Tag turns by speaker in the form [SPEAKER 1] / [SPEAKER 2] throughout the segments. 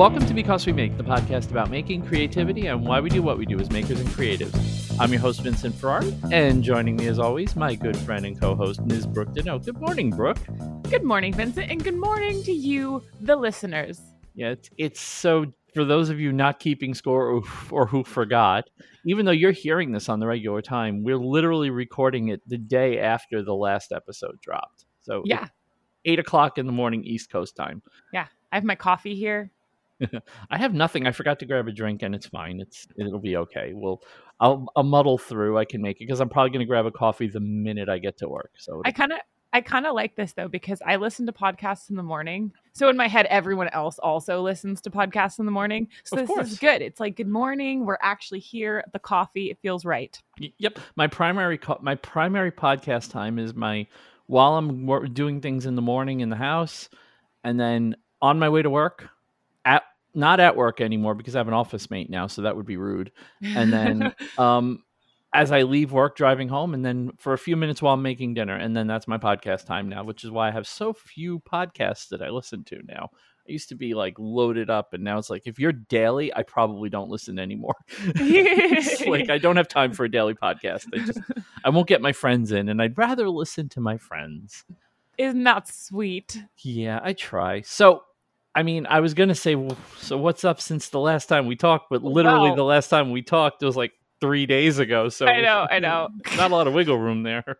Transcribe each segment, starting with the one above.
[SPEAKER 1] Welcome to Because We Make, the podcast about making creativity and why we do what we do as makers and creatives. I'm your host, Vincent Ferrari, and joining me as always, my good friend and co host, Ms. Brooke Deneau. Good morning, Brooke.
[SPEAKER 2] Good morning, Vincent, and good morning to you, the listeners.
[SPEAKER 1] Yeah, it's, it's so, for those of you not keeping score or, or who forgot, even though you're hearing this on the regular time, we're literally recording it the day after the last episode dropped. So,
[SPEAKER 2] Yeah,
[SPEAKER 1] eight o'clock in the morning, East Coast time.
[SPEAKER 2] yeah. I have my coffee here.
[SPEAKER 1] I have nothing. I forgot to grab a drink, and it's fine. It's it'll be okay. We'll I'll, I'll muddle through. I can make it because I'm probably going to grab a coffee the minute I get to work. So
[SPEAKER 2] I kind of I kind of like this though because I listen to podcasts in the morning. So in my head everyone else also listens to podcasts in the morning. So
[SPEAKER 1] Of
[SPEAKER 2] this
[SPEAKER 1] course.
[SPEAKER 2] is good. It's like good morning, we're actually here, at the coffee, it feels right.
[SPEAKER 1] Yep. My primary co- my primary podcast time is my while I'm doing things in the morning in the house, and then on my way to work. Not at work anymore because I have an office mate now, so that would be rude. And then um, as I leave work, driving home, and then for a few minutes while I'm making dinner, and then that's my podcast time now, which is why I have so few podcasts that I listen to now. I used to be like loaded up, and now it's like if you're daily, I probably don't listen anymore. like I don't have time for a daily podcast. I just I won't get my friends in, and I'd rather listen to my friends.
[SPEAKER 2] Isn't that sweet?
[SPEAKER 1] Yeah, I try. So, I mean, I was gonna say, so what's up since the last time we talked? But literally,
[SPEAKER 2] Wow.
[SPEAKER 1] the last time we talked was like three days ago. So
[SPEAKER 2] I know, I know.
[SPEAKER 1] not a lot of wiggle room there.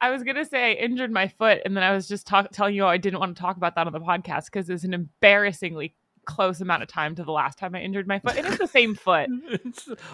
[SPEAKER 2] I was gonna say I injured my foot, and then I was just talk- telling you I didn't want to talk about that on the podcast because it's an embarrassingly close amount of time to the last time I injured my foot. And It is the same foot.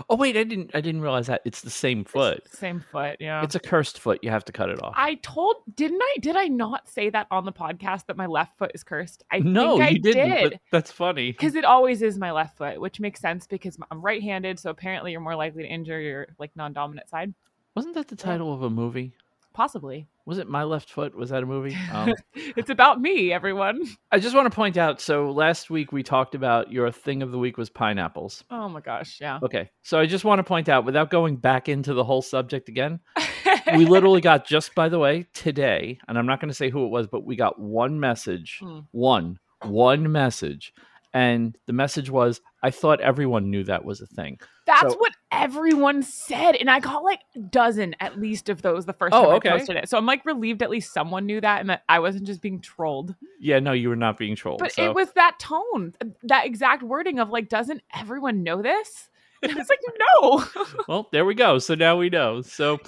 [SPEAKER 1] Oh wait, I didn't. I didn't realize that it's the same foot.
[SPEAKER 2] Same foot, yeah.
[SPEAKER 1] It's a cursed foot. You have to cut it off.
[SPEAKER 2] I told, didn't I? Did I not say that on the podcast that my left foot is cursed? I
[SPEAKER 1] no,
[SPEAKER 2] think I
[SPEAKER 1] you didn't.
[SPEAKER 2] did.
[SPEAKER 1] But that's funny.
[SPEAKER 2] Because it always is my left foot, which makes sense because I'm right-handed, so apparently you're more likely to injure your like non-dominant side.
[SPEAKER 1] Wasn't that the title of a movie?
[SPEAKER 2] Possibly.
[SPEAKER 1] Was it My Left Foot? Was that a movie? Um,
[SPEAKER 2] it's about me, everyone.
[SPEAKER 1] I just want to point out. So last week we talked about your thing of the week was pineapples.
[SPEAKER 2] Oh my gosh, yeah.
[SPEAKER 1] Okay, so I just want to point out, without going back into the whole subject again, we literally got just by the way today, and I'm not going to say who it was, but we got one message,
[SPEAKER 2] Hmm.
[SPEAKER 1] one, one message, and the message was, "I thought everyone knew that was a thing."
[SPEAKER 2] That's
[SPEAKER 1] So-
[SPEAKER 2] what everyone said, and I got like a dozen at least of those the first
[SPEAKER 1] Oh,
[SPEAKER 2] time
[SPEAKER 1] okay.
[SPEAKER 2] I posted it. So I'm like relieved at least someone knew that and that I wasn't just being trolled.
[SPEAKER 1] Yeah, no, you were not being trolled.
[SPEAKER 2] But
[SPEAKER 1] so.
[SPEAKER 2] it was that tone, that exact wording of like, doesn't everyone know this? And it's like, no.
[SPEAKER 1] well, there we go. So now we know. So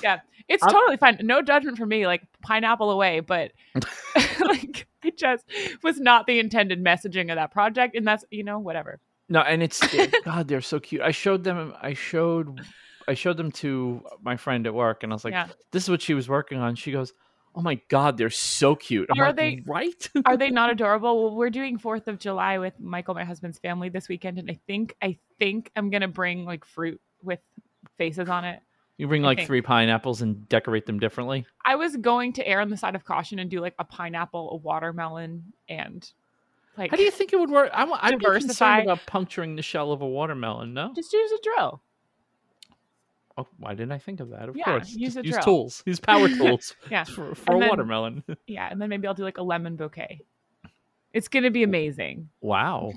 [SPEAKER 2] It's
[SPEAKER 1] I'm-
[SPEAKER 2] totally fine. No judgment from me, like pineapple away, but like it just was not the intended messaging of that project. And that's, you know, whatever.
[SPEAKER 1] no, and it's God, they're so cute. I showed them. I showed. I showed them to my friend at work, and I was like,
[SPEAKER 2] yeah.
[SPEAKER 1] "This is what she was working on." She goes, "Oh my God, they're so cute." I'm
[SPEAKER 2] Are
[SPEAKER 1] like,
[SPEAKER 2] they-
[SPEAKER 1] right?
[SPEAKER 2] Are they not adorable? Well, we're doing Fourth of July with Michael, my husband's family, this weekend, and I think I think I'm gonna bring like fruit with faces on it.
[SPEAKER 1] You bring like three pineapples and decorate them differently.
[SPEAKER 2] I was going to err on the side of caution and do like a pineapple, a watermelon, and like
[SPEAKER 1] How do you think it would work? I'm, I'm concerned about puncturing the shell of a watermelon. No.
[SPEAKER 2] just use a drill.
[SPEAKER 1] Oh, why didn't I think of that? Of
[SPEAKER 2] Yeah,
[SPEAKER 1] course,
[SPEAKER 2] use
[SPEAKER 1] Just
[SPEAKER 2] a
[SPEAKER 1] use
[SPEAKER 2] drill.
[SPEAKER 1] tools. Use power tools
[SPEAKER 2] Yeah.
[SPEAKER 1] for, for a
[SPEAKER 2] then-
[SPEAKER 1] watermelon.
[SPEAKER 2] Yeah, and then maybe I'll do like a lemon bouquet. It's gonna be amazing.
[SPEAKER 1] wow.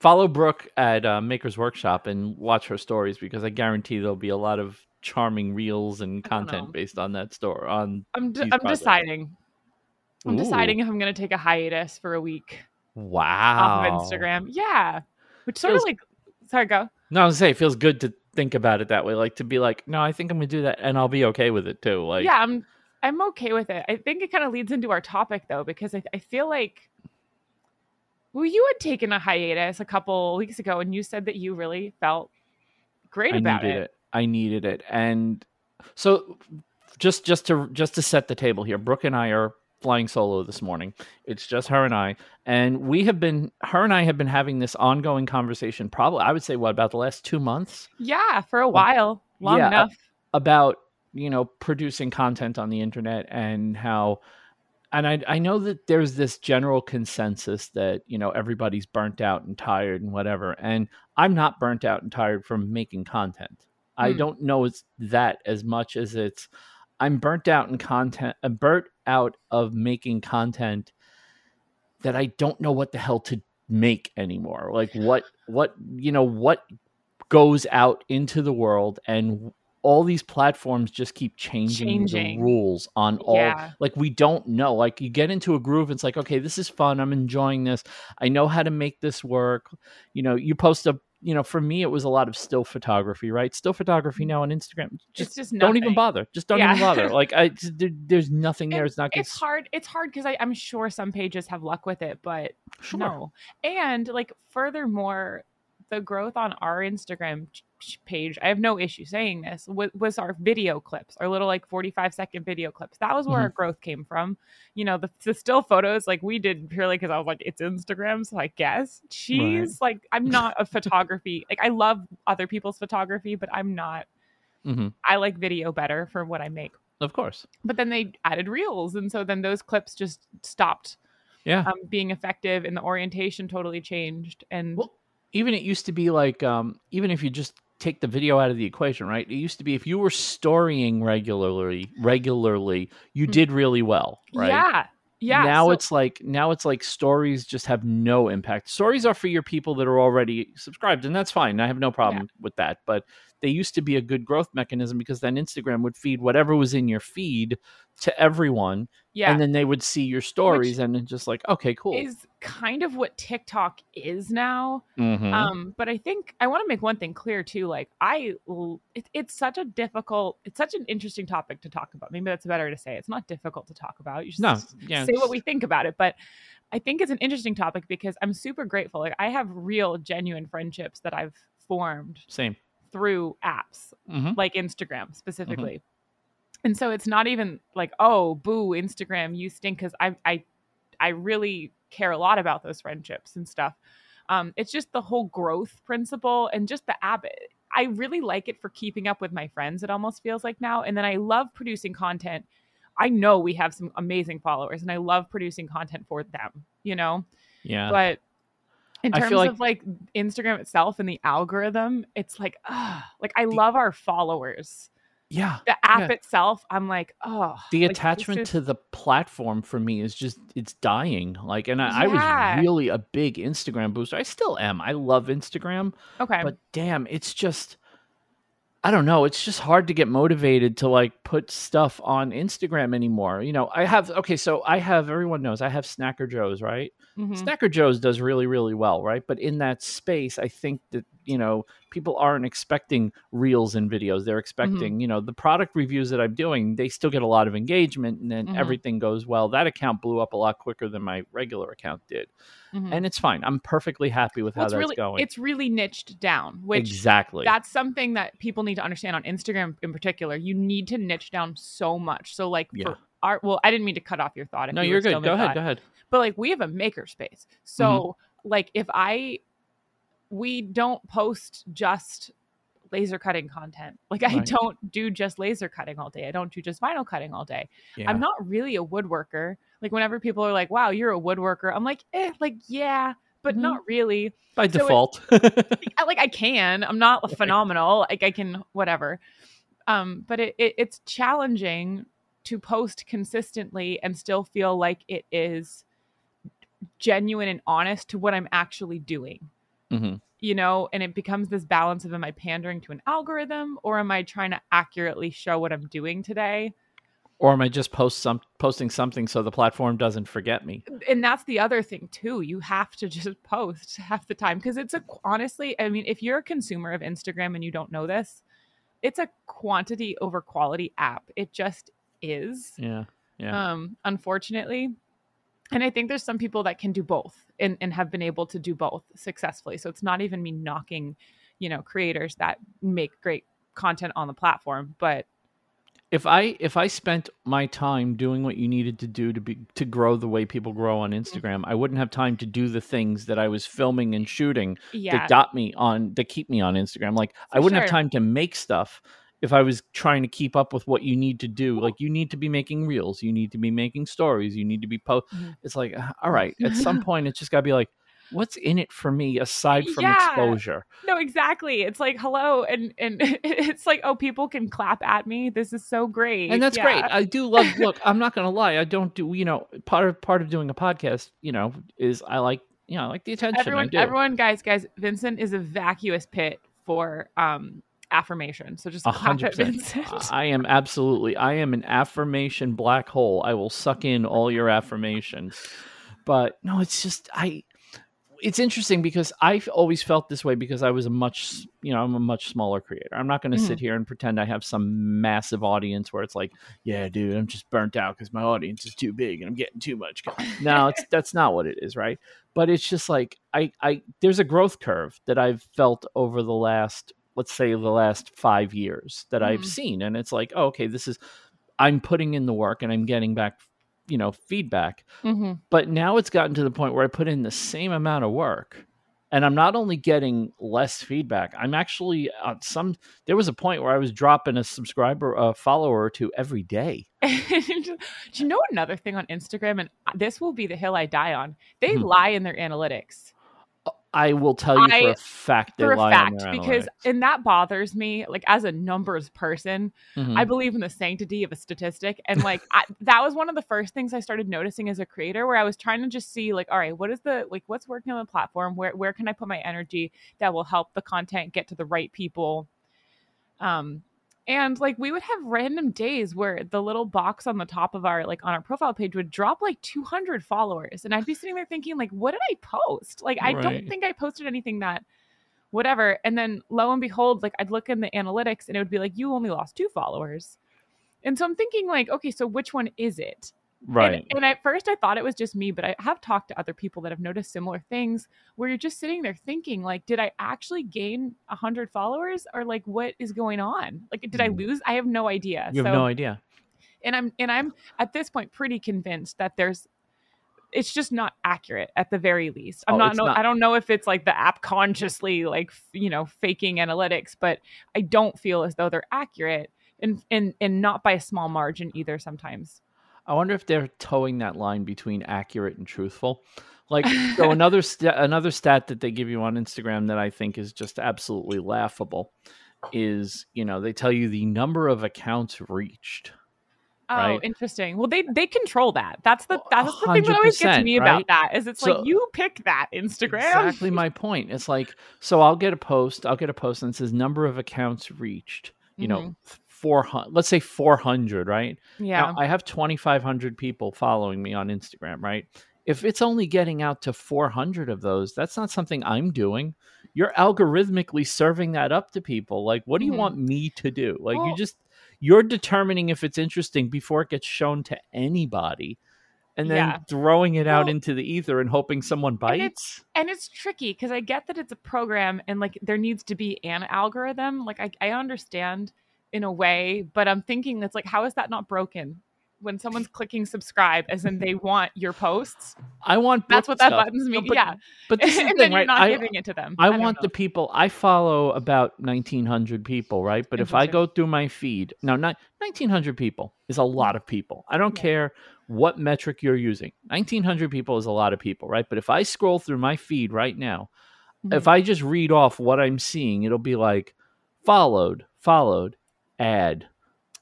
[SPEAKER 1] Follow Brooke at uh, Maker's Workshop and watch her stories because I guarantee there'll be a lot of charming reels and content based on that store. On
[SPEAKER 2] I'm d- I'm deciding. I'm
[SPEAKER 1] Ooh,
[SPEAKER 2] deciding if I'm gonna take a hiatus for a week
[SPEAKER 1] Wow.
[SPEAKER 2] off of Instagram. Yeah, which sort of
[SPEAKER 1] Feels-
[SPEAKER 2] like. Sorry, go.
[SPEAKER 1] No, I was gonna say it feels good to think about it that way, like to be like, no, I think I'm gonna do that, and I'll be okay with it too. Like,
[SPEAKER 2] yeah, I'm I'm okay with it. I think it kind of leads into our topic though, because I, I feel like well, you had taken a hiatus a couple weeks ago, and you said that you really felt great
[SPEAKER 1] I
[SPEAKER 2] about it.
[SPEAKER 1] it. I needed it, and so just just to just to set the table here, Brooke and I are flying solo this morning. It's just her and I, and we have been her and I have been having this ongoing conversation. Probably, I would say, what about the last two months
[SPEAKER 2] Yeah, for a while, long
[SPEAKER 1] yeah,
[SPEAKER 2] enough.
[SPEAKER 1] about you know producing content on the internet and how. And I, I know that there's this general consensus that you know everybody's burnt out and tired and whatever, and I'm not burnt out and tired from making content. I
[SPEAKER 2] Hmm.
[SPEAKER 1] don't know it's that as much as it's I'm burnt out in content, I'm burnt out of making content that I don't know what the hell to make anymore like what what you know what goes out into the world and all these platforms just keep changing,
[SPEAKER 2] Changing.
[SPEAKER 1] the rules on all
[SPEAKER 2] Yeah.
[SPEAKER 1] like we don't know like you get into a groove it's like okay this is fun i'm enjoying this i know how to make this work you know you post a you know for me it was a lot of still photography right? Still photography mm-hmm. now on instagram just
[SPEAKER 2] just
[SPEAKER 1] don't even bother. Just don't
[SPEAKER 2] Yeah.
[SPEAKER 1] even bother. Like i there, there's nothing there.
[SPEAKER 2] And
[SPEAKER 1] it's not gonna
[SPEAKER 2] it's hard it's hard because i'm sure some pages have luck with it but
[SPEAKER 1] sure.
[SPEAKER 2] no. And like furthermore the growth on our instagram page i have no issue saying this was, was our video clips our little like 45 second video clips. That was where
[SPEAKER 1] Mhm.
[SPEAKER 2] our growth came from. You know the, the still photos like we did purely because i was like it's instagram so i guess. She's like i'm not a photography like i love other people's photography but i'm not
[SPEAKER 1] Mhm.
[SPEAKER 2] i like video better for what i make.
[SPEAKER 1] Of course.
[SPEAKER 2] But then they added reels and so then those clips just stopped
[SPEAKER 1] yeah.
[SPEAKER 2] um, being effective and the orientation totally changed and
[SPEAKER 1] Well, even it used to be like um even if you just take the video out of the equation right? It used to be if you were storying regularly regularly you
[SPEAKER 2] Hmm.
[SPEAKER 1] did really well right?
[SPEAKER 2] Yeah. Yeah
[SPEAKER 1] now
[SPEAKER 2] so-
[SPEAKER 1] it's like now it's like stories just have no impact. Stories are for your people that are already subscribed and that's fine. I have no problem with that but they used to be a good growth mechanism because then instagram would feed whatever was in your feed to everyone
[SPEAKER 2] yeah.
[SPEAKER 1] and then they would see your stories and just like okay cool.
[SPEAKER 2] is kind of what tiktok is now.
[SPEAKER 1] Mhm.
[SPEAKER 2] um but i think i want to make one thing clear too like I, it, it's such a difficult it's such an interesting topic to talk about. Maybe that's better to say it's not difficult to talk about. You just
[SPEAKER 1] no. yeah
[SPEAKER 2] say what we think about it. But i think it's an interesting topic because i'm super grateful. Like i have real genuine friendships that i've formed
[SPEAKER 1] same
[SPEAKER 2] through apps
[SPEAKER 1] hmm
[SPEAKER 2] like instagram specifically. And so it's not even like oh boo instagram you stink because i i i really care a lot about those friendships and stuff. Um it's just the whole growth principle and just the app i really like it for keeping up with my friends it almost feels like now. And then i love producing content. I know we have some amazing followers and i love producing content for them you know?
[SPEAKER 1] Yeah.
[SPEAKER 2] But in terms
[SPEAKER 1] like-
[SPEAKER 2] of like Instagram itself and the algorithm, it's like, ah, like I love our followers.
[SPEAKER 1] yeah
[SPEAKER 2] The app
[SPEAKER 1] Yeah.
[SPEAKER 2] itself, I'm like, oh,
[SPEAKER 1] the
[SPEAKER 2] like,
[SPEAKER 1] attachment
[SPEAKER 2] is-
[SPEAKER 1] to the platform for me is just it's dying like and I, I was really a big instagram booster i still am i love instagram
[SPEAKER 2] okay,
[SPEAKER 1] but damn it's just i don't know it's just hard to get motivated to like put stuff on instagram anymore you know i have okay so i have everyone knows i have snacker joe's right
[SPEAKER 2] Mhm.
[SPEAKER 1] Snacker Joe's does really, really well, right? But in that space, I think that, you know, people aren't expecting reels and videos. They're expecting, you know, the product reviews that I'm doing, they still get a lot of engagement and then
[SPEAKER 2] Mhm.
[SPEAKER 1] everything goes well. That account blew up a lot quicker than my regular account did.
[SPEAKER 2] Mhm.
[SPEAKER 1] And it's fine. I'm perfectly happy with
[SPEAKER 2] Well,
[SPEAKER 1] how
[SPEAKER 2] it's
[SPEAKER 1] that's
[SPEAKER 2] really
[SPEAKER 1] going.
[SPEAKER 2] it's really niched down, which
[SPEAKER 1] exactly.
[SPEAKER 2] that's something that people need to understand on Instagram in particular. You need to niche down so much. So like
[SPEAKER 1] Yeah.
[SPEAKER 2] for our well, I didn't mean to cut off your thought.
[SPEAKER 1] No,
[SPEAKER 2] you
[SPEAKER 1] you're good. Go ahead.
[SPEAKER 2] mid-thought.
[SPEAKER 1] Go ahead.
[SPEAKER 2] but like we have a makerspace so
[SPEAKER 1] Mm-hmm.
[SPEAKER 2] like if i we don't post just laser cutting content like i
[SPEAKER 1] Right.
[SPEAKER 2] don't do just laser cutting all day i don't do just vinyl cutting all day
[SPEAKER 1] Yeah.
[SPEAKER 2] i'm not really a woodworker like whenever people are like wow you're a woodworker i'm like eh like yeah but
[SPEAKER 1] Mhm.
[SPEAKER 2] not really
[SPEAKER 1] By
[SPEAKER 2] so
[SPEAKER 1] default.
[SPEAKER 2] I, like I can. I'm not phenomenal. Like I can whatever. Um, but it, it it's challenging to post consistently and still feel like it is genuine and honest to what I'm actually doing.
[SPEAKER 1] hmm
[SPEAKER 2] You know, and it becomes this balance of am I pandering to an algorithm or am I trying to accurately show what I'm doing today?
[SPEAKER 1] Or am I just post some posting something so the platform doesn't forget me?
[SPEAKER 2] and that's the other thing too you have to just post half the time because it's a honestly i mean if you're a consumer of instagram and you don't know this it's a quantity over quality app it just is
[SPEAKER 1] Yeah. Yeah.
[SPEAKER 2] um unfortunately and i think there's some people that can do both and, and have been able to do both successfully so it's not even me knocking you know creators that make great content on the platform but
[SPEAKER 1] if I if I spent my time doing what you needed to do to be to grow the way people grow on Instagram, I wouldn't have time to do the things that I was filming and shooting
[SPEAKER 2] yeah
[SPEAKER 1] that got me on that keep me on Instagram. Like I wouldn't have time to make stuff if I was trying to keep up with what you need to do. Like you need to be making reels, you need to be making stories, you need to be post.
[SPEAKER 2] Mhm.
[SPEAKER 1] It's like uh, all right, at some point it's just got to be like what's in it for me aside from
[SPEAKER 2] Yeah.
[SPEAKER 1] exposure?
[SPEAKER 2] No, exactly. It's like hello, and and it's like oh, people can clap at me. This is so great,
[SPEAKER 1] and that's
[SPEAKER 2] Yeah.
[SPEAKER 1] great. I do love. Look, I'm not gonna lie. I don't do. You know, part of part of doing a podcast, you know, is I like you know, I like the attention.
[SPEAKER 2] everyone,
[SPEAKER 1] I do.
[SPEAKER 2] everyone, guys, guys, Vincent is a vacuous pit for um affirmation. So just
[SPEAKER 1] A
[SPEAKER 2] 100%.
[SPEAKER 1] I am absolutely. I am an affirmation black hole. I will suck in all your affirmations. But no, it's just I. It's interesting because I've always felt this way because I was a much, you know, I'm a much smaller creator. I'm not going to sit here and pretend I have some massive audience where it's like, yeah, dude, I'm just burnt out because my audience is too big and I'm getting too much. co-" No, it's that's not what it is, right? But it's just like I, I, there's a growth curve that I've felt over the last let's say the last five years that I've
[SPEAKER 2] Mhm.
[SPEAKER 1] seen. And it's like, oh, okay, this is, I'm putting in the work and I'm getting back, you know, feedback.
[SPEAKER 2] hmm
[SPEAKER 1] But now it's gotten to the point where I put in the same amount of work and I'm not only getting less feedback, I'm actually on some, there was a point where I was dropping a subscriber, a follower or two every day.
[SPEAKER 2] Do you know another thing on Instagram? And this will be the hill I die on. They
[SPEAKER 1] Mhm.
[SPEAKER 2] lie in their analytics.
[SPEAKER 1] I will tell you for
[SPEAKER 2] I-
[SPEAKER 1] a fact
[SPEAKER 2] for a fact because
[SPEAKER 1] analytics.
[SPEAKER 2] and that bothers me like as a numbers person
[SPEAKER 1] Mhm.
[SPEAKER 2] i believe in the sanctity of a statistic and like I, that was one of the first things i started noticing as a creator where i was trying to just see like all right what is the like what's working on the platform where where can i put my energy that will help the content get to the right people um and like we would have random days where the little box on the top of our like on our profile page would drop like 200 followers. And i'd be sitting there thinking like what did i post? Like i don't think i posted anything that whatever. And then lo and behold like i'd look in the analytics and it would be like you only lost two followers. And so i'm thinking like okay so which one is it
[SPEAKER 1] right.
[SPEAKER 2] and, at first i thought it was just me but i have talked to other people that have noticed similar things where you're just sitting there thinking like did i actually gain 100 followers or like what is going on like did i
[SPEAKER 1] Mm.
[SPEAKER 2] lose i have no idea
[SPEAKER 1] you have
[SPEAKER 2] so
[SPEAKER 1] no idea.
[SPEAKER 2] and i'm and i'm at this point pretty convinced that there's it's just not accurate at the very least. I'm
[SPEAKER 1] Oh,
[SPEAKER 2] not, no,
[SPEAKER 1] not.
[SPEAKER 2] I don't know if it's like the app consciously like you know faking analytics, but I don't feel as though they're accurate and and and not by a small margin either sometimes.
[SPEAKER 1] I wonder if they're toeing that line between accurate and truthful. Like so another sta another stat that they give you on Instagram that I think is just absolutely laughable is, you know, they tell you the number of accounts reached.
[SPEAKER 2] Oh,
[SPEAKER 1] Right.
[SPEAKER 2] interesting. Well, they they control that. That's the that's the thing that always gets
[SPEAKER 1] 100%,
[SPEAKER 2] me
[SPEAKER 1] right?
[SPEAKER 2] about that is it's
[SPEAKER 1] So-
[SPEAKER 2] like you pick that Instagram.
[SPEAKER 1] Exactly my point. It's like so I'll get a post, I'll get a post and it says number of accounts reached, you know, mm-hmm. 400 let's say 400, right?
[SPEAKER 2] Yeah.
[SPEAKER 1] Now, I have 2,500 people following me on Instagram, right? If it's only getting out to 400 of those, that's not something I'm doing. You're algorithmically serving that up to people. Like, what do you
[SPEAKER 2] Mhm.
[SPEAKER 1] want me to do? Like, you
[SPEAKER 2] Well-
[SPEAKER 1] just, you're determining if it's interesting before it gets shown to anybody and then
[SPEAKER 2] Yeah.
[SPEAKER 1] throwing it out into the ether and hoping someone
[SPEAKER 2] and
[SPEAKER 1] bites.
[SPEAKER 2] it's and it's tricky because I get that it's a program and like there needs to be an algorithm. Like I, I understand in a way, but I'm thinking it's like how is that not broken? When someone's clicking subscribe, as in they want your posts,
[SPEAKER 1] I want
[SPEAKER 2] that's what that
[SPEAKER 1] stuff.
[SPEAKER 2] buttons
[SPEAKER 1] No,
[SPEAKER 2] mean.
[SPEAKER 1] but,
[SPEAKER 2] yeah,
[SPEAKER 1] but this is the
[SPEAKER 2] and
[SPEAKER 1] thing,
[SPEAKER 2] then you're
[SPEAKER 1] right?
[SPEAKER 2] not
[SPEAKER 1] I,
[SPEAKER 2] giving it to them.
[SPEAKER 1] I
[SPEAKER 2] don't
[SPEAKER 1] want the people I follow about 1900 people, right? But if I go through my feed, now, not 1900 people is a lot of people. I don't
[SPEAKER 2] Yeah.
[SPEAKER 1] care what metric you're using. 1900 people is a lot of people, right? But if I scroll through my feed right now, if
[SPEAKER 2] Mhm.
[SPEAKER 1] I just read off what I'm seeing, it'll be like followed, followed, ad,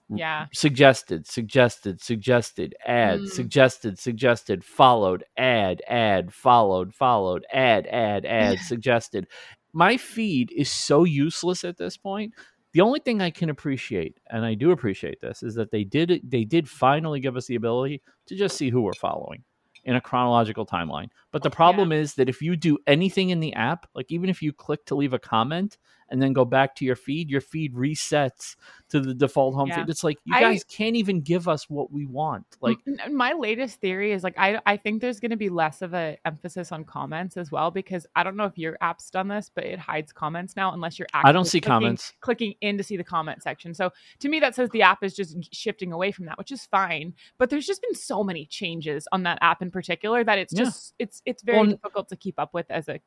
[SPEAKER 2] yeah,
[SPEAKER 1] suggested, suggested, suggested, ad,
[SPEAKER 2] Mm.
[SPEAKER 1] suggested, suggested, followed, ad, ad, followed, followed, ad, ad, ad, suggested. My feed is so useless at this point. The only thing I can appreciate, and I do appreciate this, is that they did they did finally give us the ability to just see who we're following in a chronological timeline. But the problem is that if you do anything in the app, like even if you click to leave a comment and then go back to your feed, your feed resets to the default home
[SPEAKER 2] Yeah.
[SPEAKER 1] feed. It's like you
[SPEAKER 2] I-
[SPEAKER 1] guys can't even give us what we want. Like
[SPEAKER 2] my latest theory is like I I think there's going to be less of a emphasis on comments as well because I don't know if your app's done this, but it hides comments now unless you're actually
[SPEAKER 1] I don't see
[SPEAKER 2] clicking,
[SPEAKER 1] comments.
[SPEAKER 2] clicking in to see the comment section. So to me, that says the app is just shifting away from that, which is fine. But there's just been so many changes on that app in particular that it's
[SPEAKER 1] Yeah.
[SPEAKER 2] just it's it's very
[SPEAKER 1] Well,
[SPEAKER 2] difficult to keep up with as a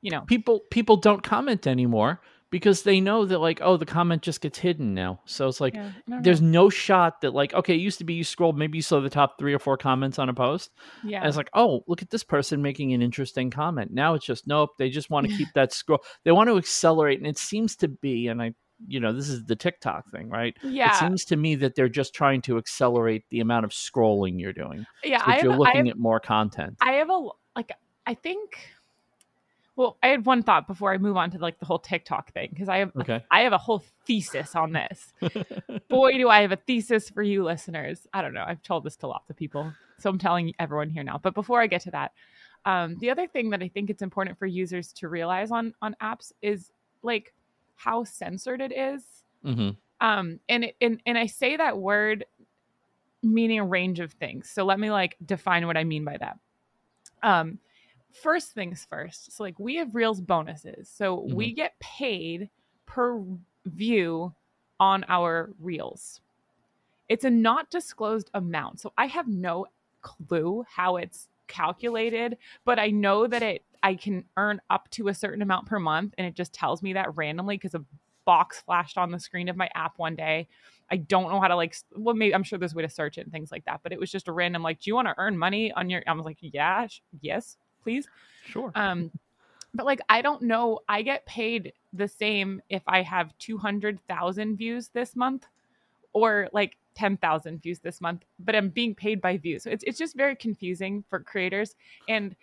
[SPEAKER 2] you know
[SPEAKER 1] People people don't comment anymore because they know that like oh the comment just gets hidden now. So it's like
[SPEAKER 2] yeah, don't
[SPEAKER 1] there's
[SPEAKER 2] know.
[SPEAKER 1] no shot that like okay it used to be you scrolled maybe you saw the top three or four comments on a post
[SPEAKER 2] yeah
[SPEAKER 1] and it's like oh look at this person making an interesting comment now it's just nope they just want to keep that scroll they want to accelerate and it seems to be and i you know this is the tiktok thing right
[SPEAKER 2] yeah it
[SPEAKER 1] seems to me that they're just trying to accelerate the amount of scrolling you're doing
[SPEAKER 2] yeah.
[SPEAKER 1] so
[SPEAKER 2] I have,
[SPEAKER 1] you're looking
[SPEAKER 2] have
[SPEAKER 1] at more content
[SPEAKER 2] I have a like I think Well, I had one thought before I move on to like the whole TikTok thing because I have
[SPEAKER 1] Okay.
[SPEAKER 2] I have a whole thesis on this. Boy, do I have a thesis for you listeners. I don't know. I've told this to lots of people, so I'm telling everyone here now. But before I get to that, um, the other thing that I think it's important for users to realize on on apps is like how censored it is.
[SPEAKER 1] hmm
[SPEAKER 2] Um, and it, and and I say that word meaning a range of things. So let me like define what I mean by that. Um, first things first. So like we have Reels bonuses. So we mm-hmm. get paid per view on our Reels. It's a not disclosed amount. So I have no clue how it's calculated, but I know that it I can earn up to a certain amount per month and it just tells me that randomly because a box flashed on the screen of my app one day. I don't know how to like well maybe I'm sure there's a way to search it and things like that, but it was just a random like do you want to earn money on your I was like yeah, sh- yes, please.
[SPEAKER 1] Sure.
[SPEAKER 2] Um, but like I don't know. I get paid the same if I have two hundred thousand views this month, or like ten thousand views this month. But I'm being paid by views, so it's it's just very confusing for creators, and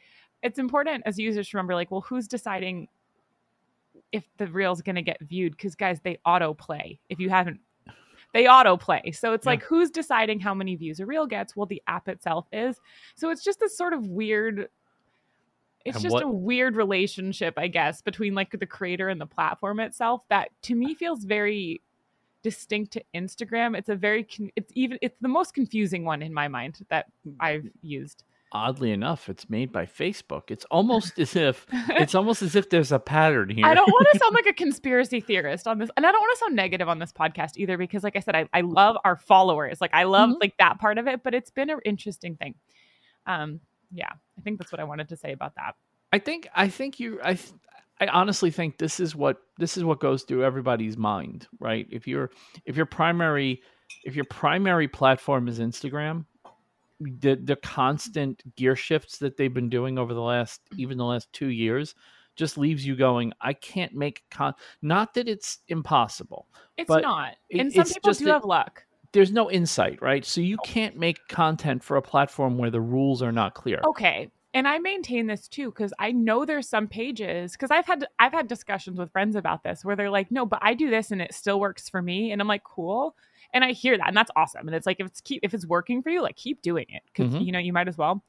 [SPEAKER 2] it's important as users to remember like, well, who's deciding if the reel's going to get viewed? Because guys, they autoplay. If you haven't. They autoplay. So it's
[SPEAKER 1] Yeah.
[SPEAKER 2] like who's deciding how many views a reel gets? Well, the app itself is. So it's just this sort of weird it's
[SPEAKER 1] And
[SPEAKER 2] just
[SPEAKER 1] what-
[SPEAKER 2] a weird relationship i guess between like the creator and the platform itself that to me feels very distinct to instagram it's a very con- it's even it's the most confusing one in my mind that i've used
[SPEAKER 1] Oddly enough, it's made by Facebook. It's almost as if it's almost as if there's a pattern here.
[SPEAKER 2] I don't want to sound like a conspiracy theorist on this, and I don't want to sound negative on this podcast either, because, like I said, I, I love our followers. Like I love
[SPEAKER 1] Mhm.
[SPEAKER 2] like that part of it, but it's been an interesting thing. Um, yeah, I think that's what I wanted to say about that.
[SPEAKER 1] I think I think you I th- I honestly think this is what this is what goes through everybody's mind, right? If your if your primary if your primary platform is Instagram, the the constant gear shifts that they've been doing over the last even the last 2 years just leaves you going, I can't make con not that it's impossible.
[SPEAKER 2] It's not,
[SPEAKER 1] it-
[SPEAKER 2] and some
[SPEAKER 1] it's
[SPEAKER 2] people
[SPEAKER 1] just
[SPEAKER 2] do
[SPEAKER 1] that-
[SPEAKER 2] have luck.
[SPEAKER 1] There's no insight, right? So you can't make content for a platform where the rules are not clear.
[SPEAKER 2] Okay. And I maintain this too because I know there's some pages because I've had I've had discussions with friends about this where they're like, no, but I do this and it still works for me, and I'm like, cool. And I hear that, and that's awesome. And it's like if it's keep if it's working for you, like keep doing it because
[SPEAKER 1] Mhm.
[SPEAKER 2] you know you might as well.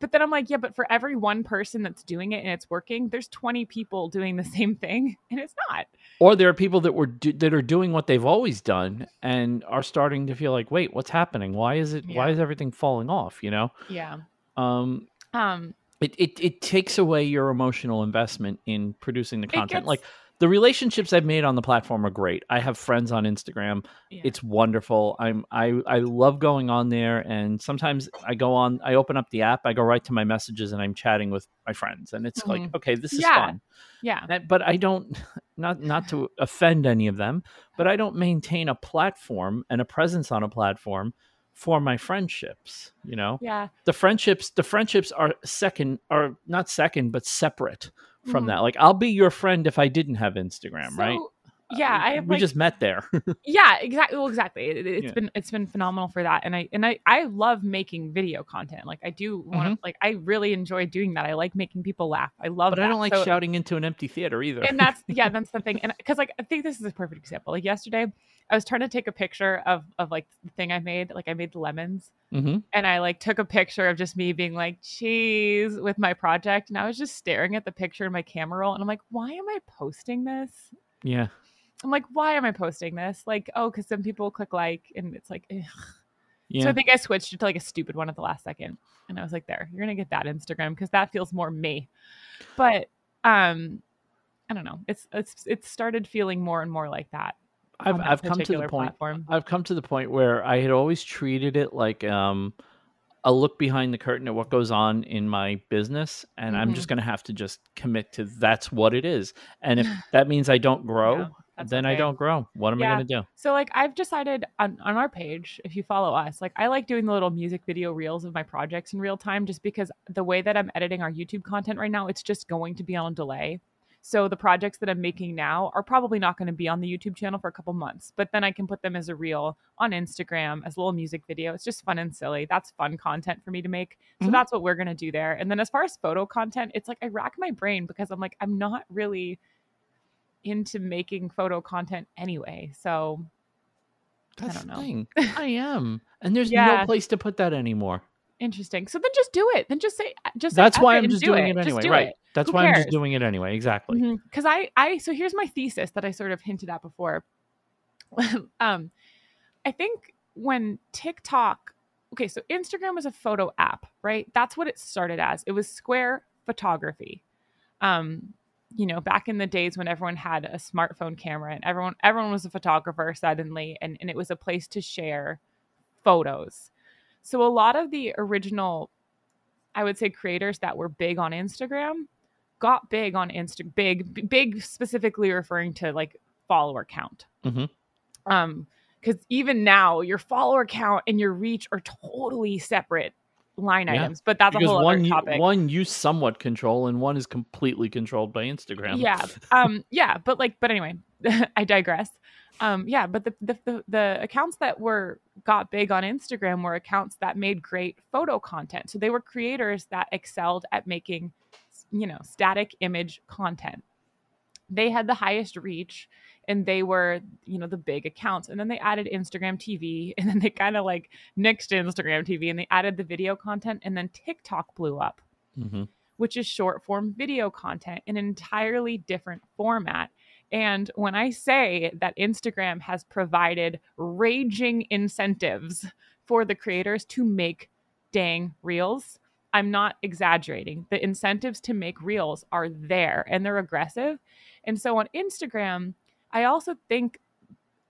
[SPEAKER 2] But then I'm like, yeah, but for every one person that's doing it and it's working, there's 20 people doing the same thing, and it's not.
[SPEAKER 1] or there are people that were do, that are doing what they've always done and are starting to feel like wait what's happening why is it why is everything falling off you know
[SPEAKER 2] Yeah.
[SPEAKER 1] um
[SPEAKER 2] Um.
[SPEAKER 1] it, it it takes away your emotional investment in producing the content
[SPEAKER 2] gets-
[SPEAKER 1] like the relationships i've made on the platform are great i have friends on instagram
[SPEAKER 2] Yeah.
[SPEAKER 1] it's wonderful i'm i i love going on there and sometimes i go on i open up the app i go right to my messages and i'm chatting with my friends and it's like
[SPEAKER 2] Mhm.
[SPEAKER 1] okay this is
[SPEAKER 2] Yeah.
[SPEAKER 1] fun
[SPEAKER 2] yeah.
[SPEAKER 1] that- but I don't not not to offend any of them, but I don't maintain a platform and a presence on a platform for my friendships, you know.
[SPEAKER 2] Yeah.
[SPEAKER 1] The friendships the friendships are second are not second but separate from
[SPEAKER 2] Mhm.
[SPEAKER 1] that. Like I'll be your friend if I didn't have Instagram, right?
[SPEAKER 2] So, Yeah, I have
[SPEAKER 1] we
[SPEAKER 2] like,
[SPEAKER 1] just met there.
[SPEAKER 2] yeah exactly well exactly it, it's
[SPEAKER 1] Yeah.
[SPEAKER 2] been it's been phenomenal for that and i and i i love making video content like i do want to like i really enjoy doing that i like making people laugh i love
[SPEAKER 1] Mm-hmm. but I don't like
[SPEAKER 2] So-
[SPEAKER 1] shouting into an empty theater either.
[SPEAKER 2] and that's yeah that's the thing and because like i think this is a perfect example like yesterday i was trying to take a picture of of like the thing i made like i made the lemons
[SPEAKER 1] hmm
[SPEAKER 2] and i like took a picture of just me being like cheese with my project and i was just staring at the picture in my camera roll and i'm like why am i posting this
[SPEAKER 1] Yeah.
[SPEAKER 2] I'm like, why am I posting this? Like, oh, because some people click like, and it's like, ugh.
[SPEAKER 1] Yeah.
[SPEAKER 2] so I think I switched it to like a stupid one at the last second, and I was like, there, you're gonna get that Instagram because that feels more me. But um, I don't know. It's it's it's started feeling more and more like that.
[SPEAKER 1] I've I've come to the point
[SPEAKER 2] Platform.
[SPEAKER 1] I've come to the point where I had always treated it like um, a look behind the curtain at what goes on in my business, and I'm
[SPEAKER 2] Mhm.
[SPEAKER 1] just going to have to just commit to that's what it is. And if that means I don't grow,
[SPEAKER 2] Yeah, that's
[SPEAKER 1] then I don't grow. What am I going to do?
[SPEAKER 2] So like I've decided on, on our page, if you follow us, like I like doing the little music video reels of my projects in real time just because the way that I'm editing our YouTube content right now, it's just going to be on delay. So the projects that I'm making now are probably not going to be on the YouTube channel for a couple months, but then I can put them as a reel on Instagram as a little music video. It's just fun and silly. That's fun content for me to make. So
[SPEAKER 1] Mhm.
[SPEAKER 2] that's what we're going to do there. And then as far as photo content, it's like I rack my brain because I'm like I'm not really into making photo content anyway. So I don't know.
[SPEAKER 1] thing. I am, and there's
[SPEAKER 2] Yeah.
[SPEAKER 1] no place to put that anymore.
[SPEAKER 2] Interesting. So then just do it. Then just say just
[SPEAKER 1] That's why I'm just
[SPEAKER 2] do
[SPEAKER 1] doing it,
[SPEAKER 2] Just
[SPEAKER 1] anyway.
[SPEAKER 2] do
[SPEAKER 1] Right.
[SPEAKER 2] it.
[SPEAKER 1] That's
[SPEAKER 2] Who
[SPEAKER 1] why I'm just doing it anyway. Exactly.
[SPEAKER 2] because I, I so here's my thesis that I sort of hinted at before. um, I think when TikTok, okay, so Instagram was a photo app, right? That's what it started as. It was square photography. Um, you know, back in the days when everyone had a smartphone camera and everyone everyone was a photographer suddenly, and, and it was a place to share photos. So a lot of the original, I would say, creators that were big on Instagram got big on Insta big big specifically referring to like follower count.
[SPEAKER 1] Mhm.
[SPEAKER 2] Um cuz even now your follower count and your reach are totally separate line
[SPEAKER 1] Yeah.
[SPEAKER 2] items, but that's a whole
[SPEAKER 1] one
[SPEAKER 2] other
[SPEAKER 1] you,
[SPEAKER 2] topic.
[SPEAKER 1] one you somewhat control, and one is completely controlled by Instagram.
[SPEAKER 2] Yeah. Um yeah, but like but anyway, I digress. Um yeah, but the, the the the accounts that were got big on Instagram were accounts that made great photo content. So they were creators that excelled at making you know, static image content. They had the highest reach and they were, you know, the big accounts. And then they added Instagram TV and then they kind of like nixed Instagram TV and they added the video content and then TikTok blew up
[SPEAKER 1] hmm
[SPEAKER 2] which is short form video content in an entirely different format. And when I say that Instagram has provided raging incentives for the creators to make dang reels, I'm not exaggerating. The incentives to make reels are there and they're aggressive. And so on Instagram, I also think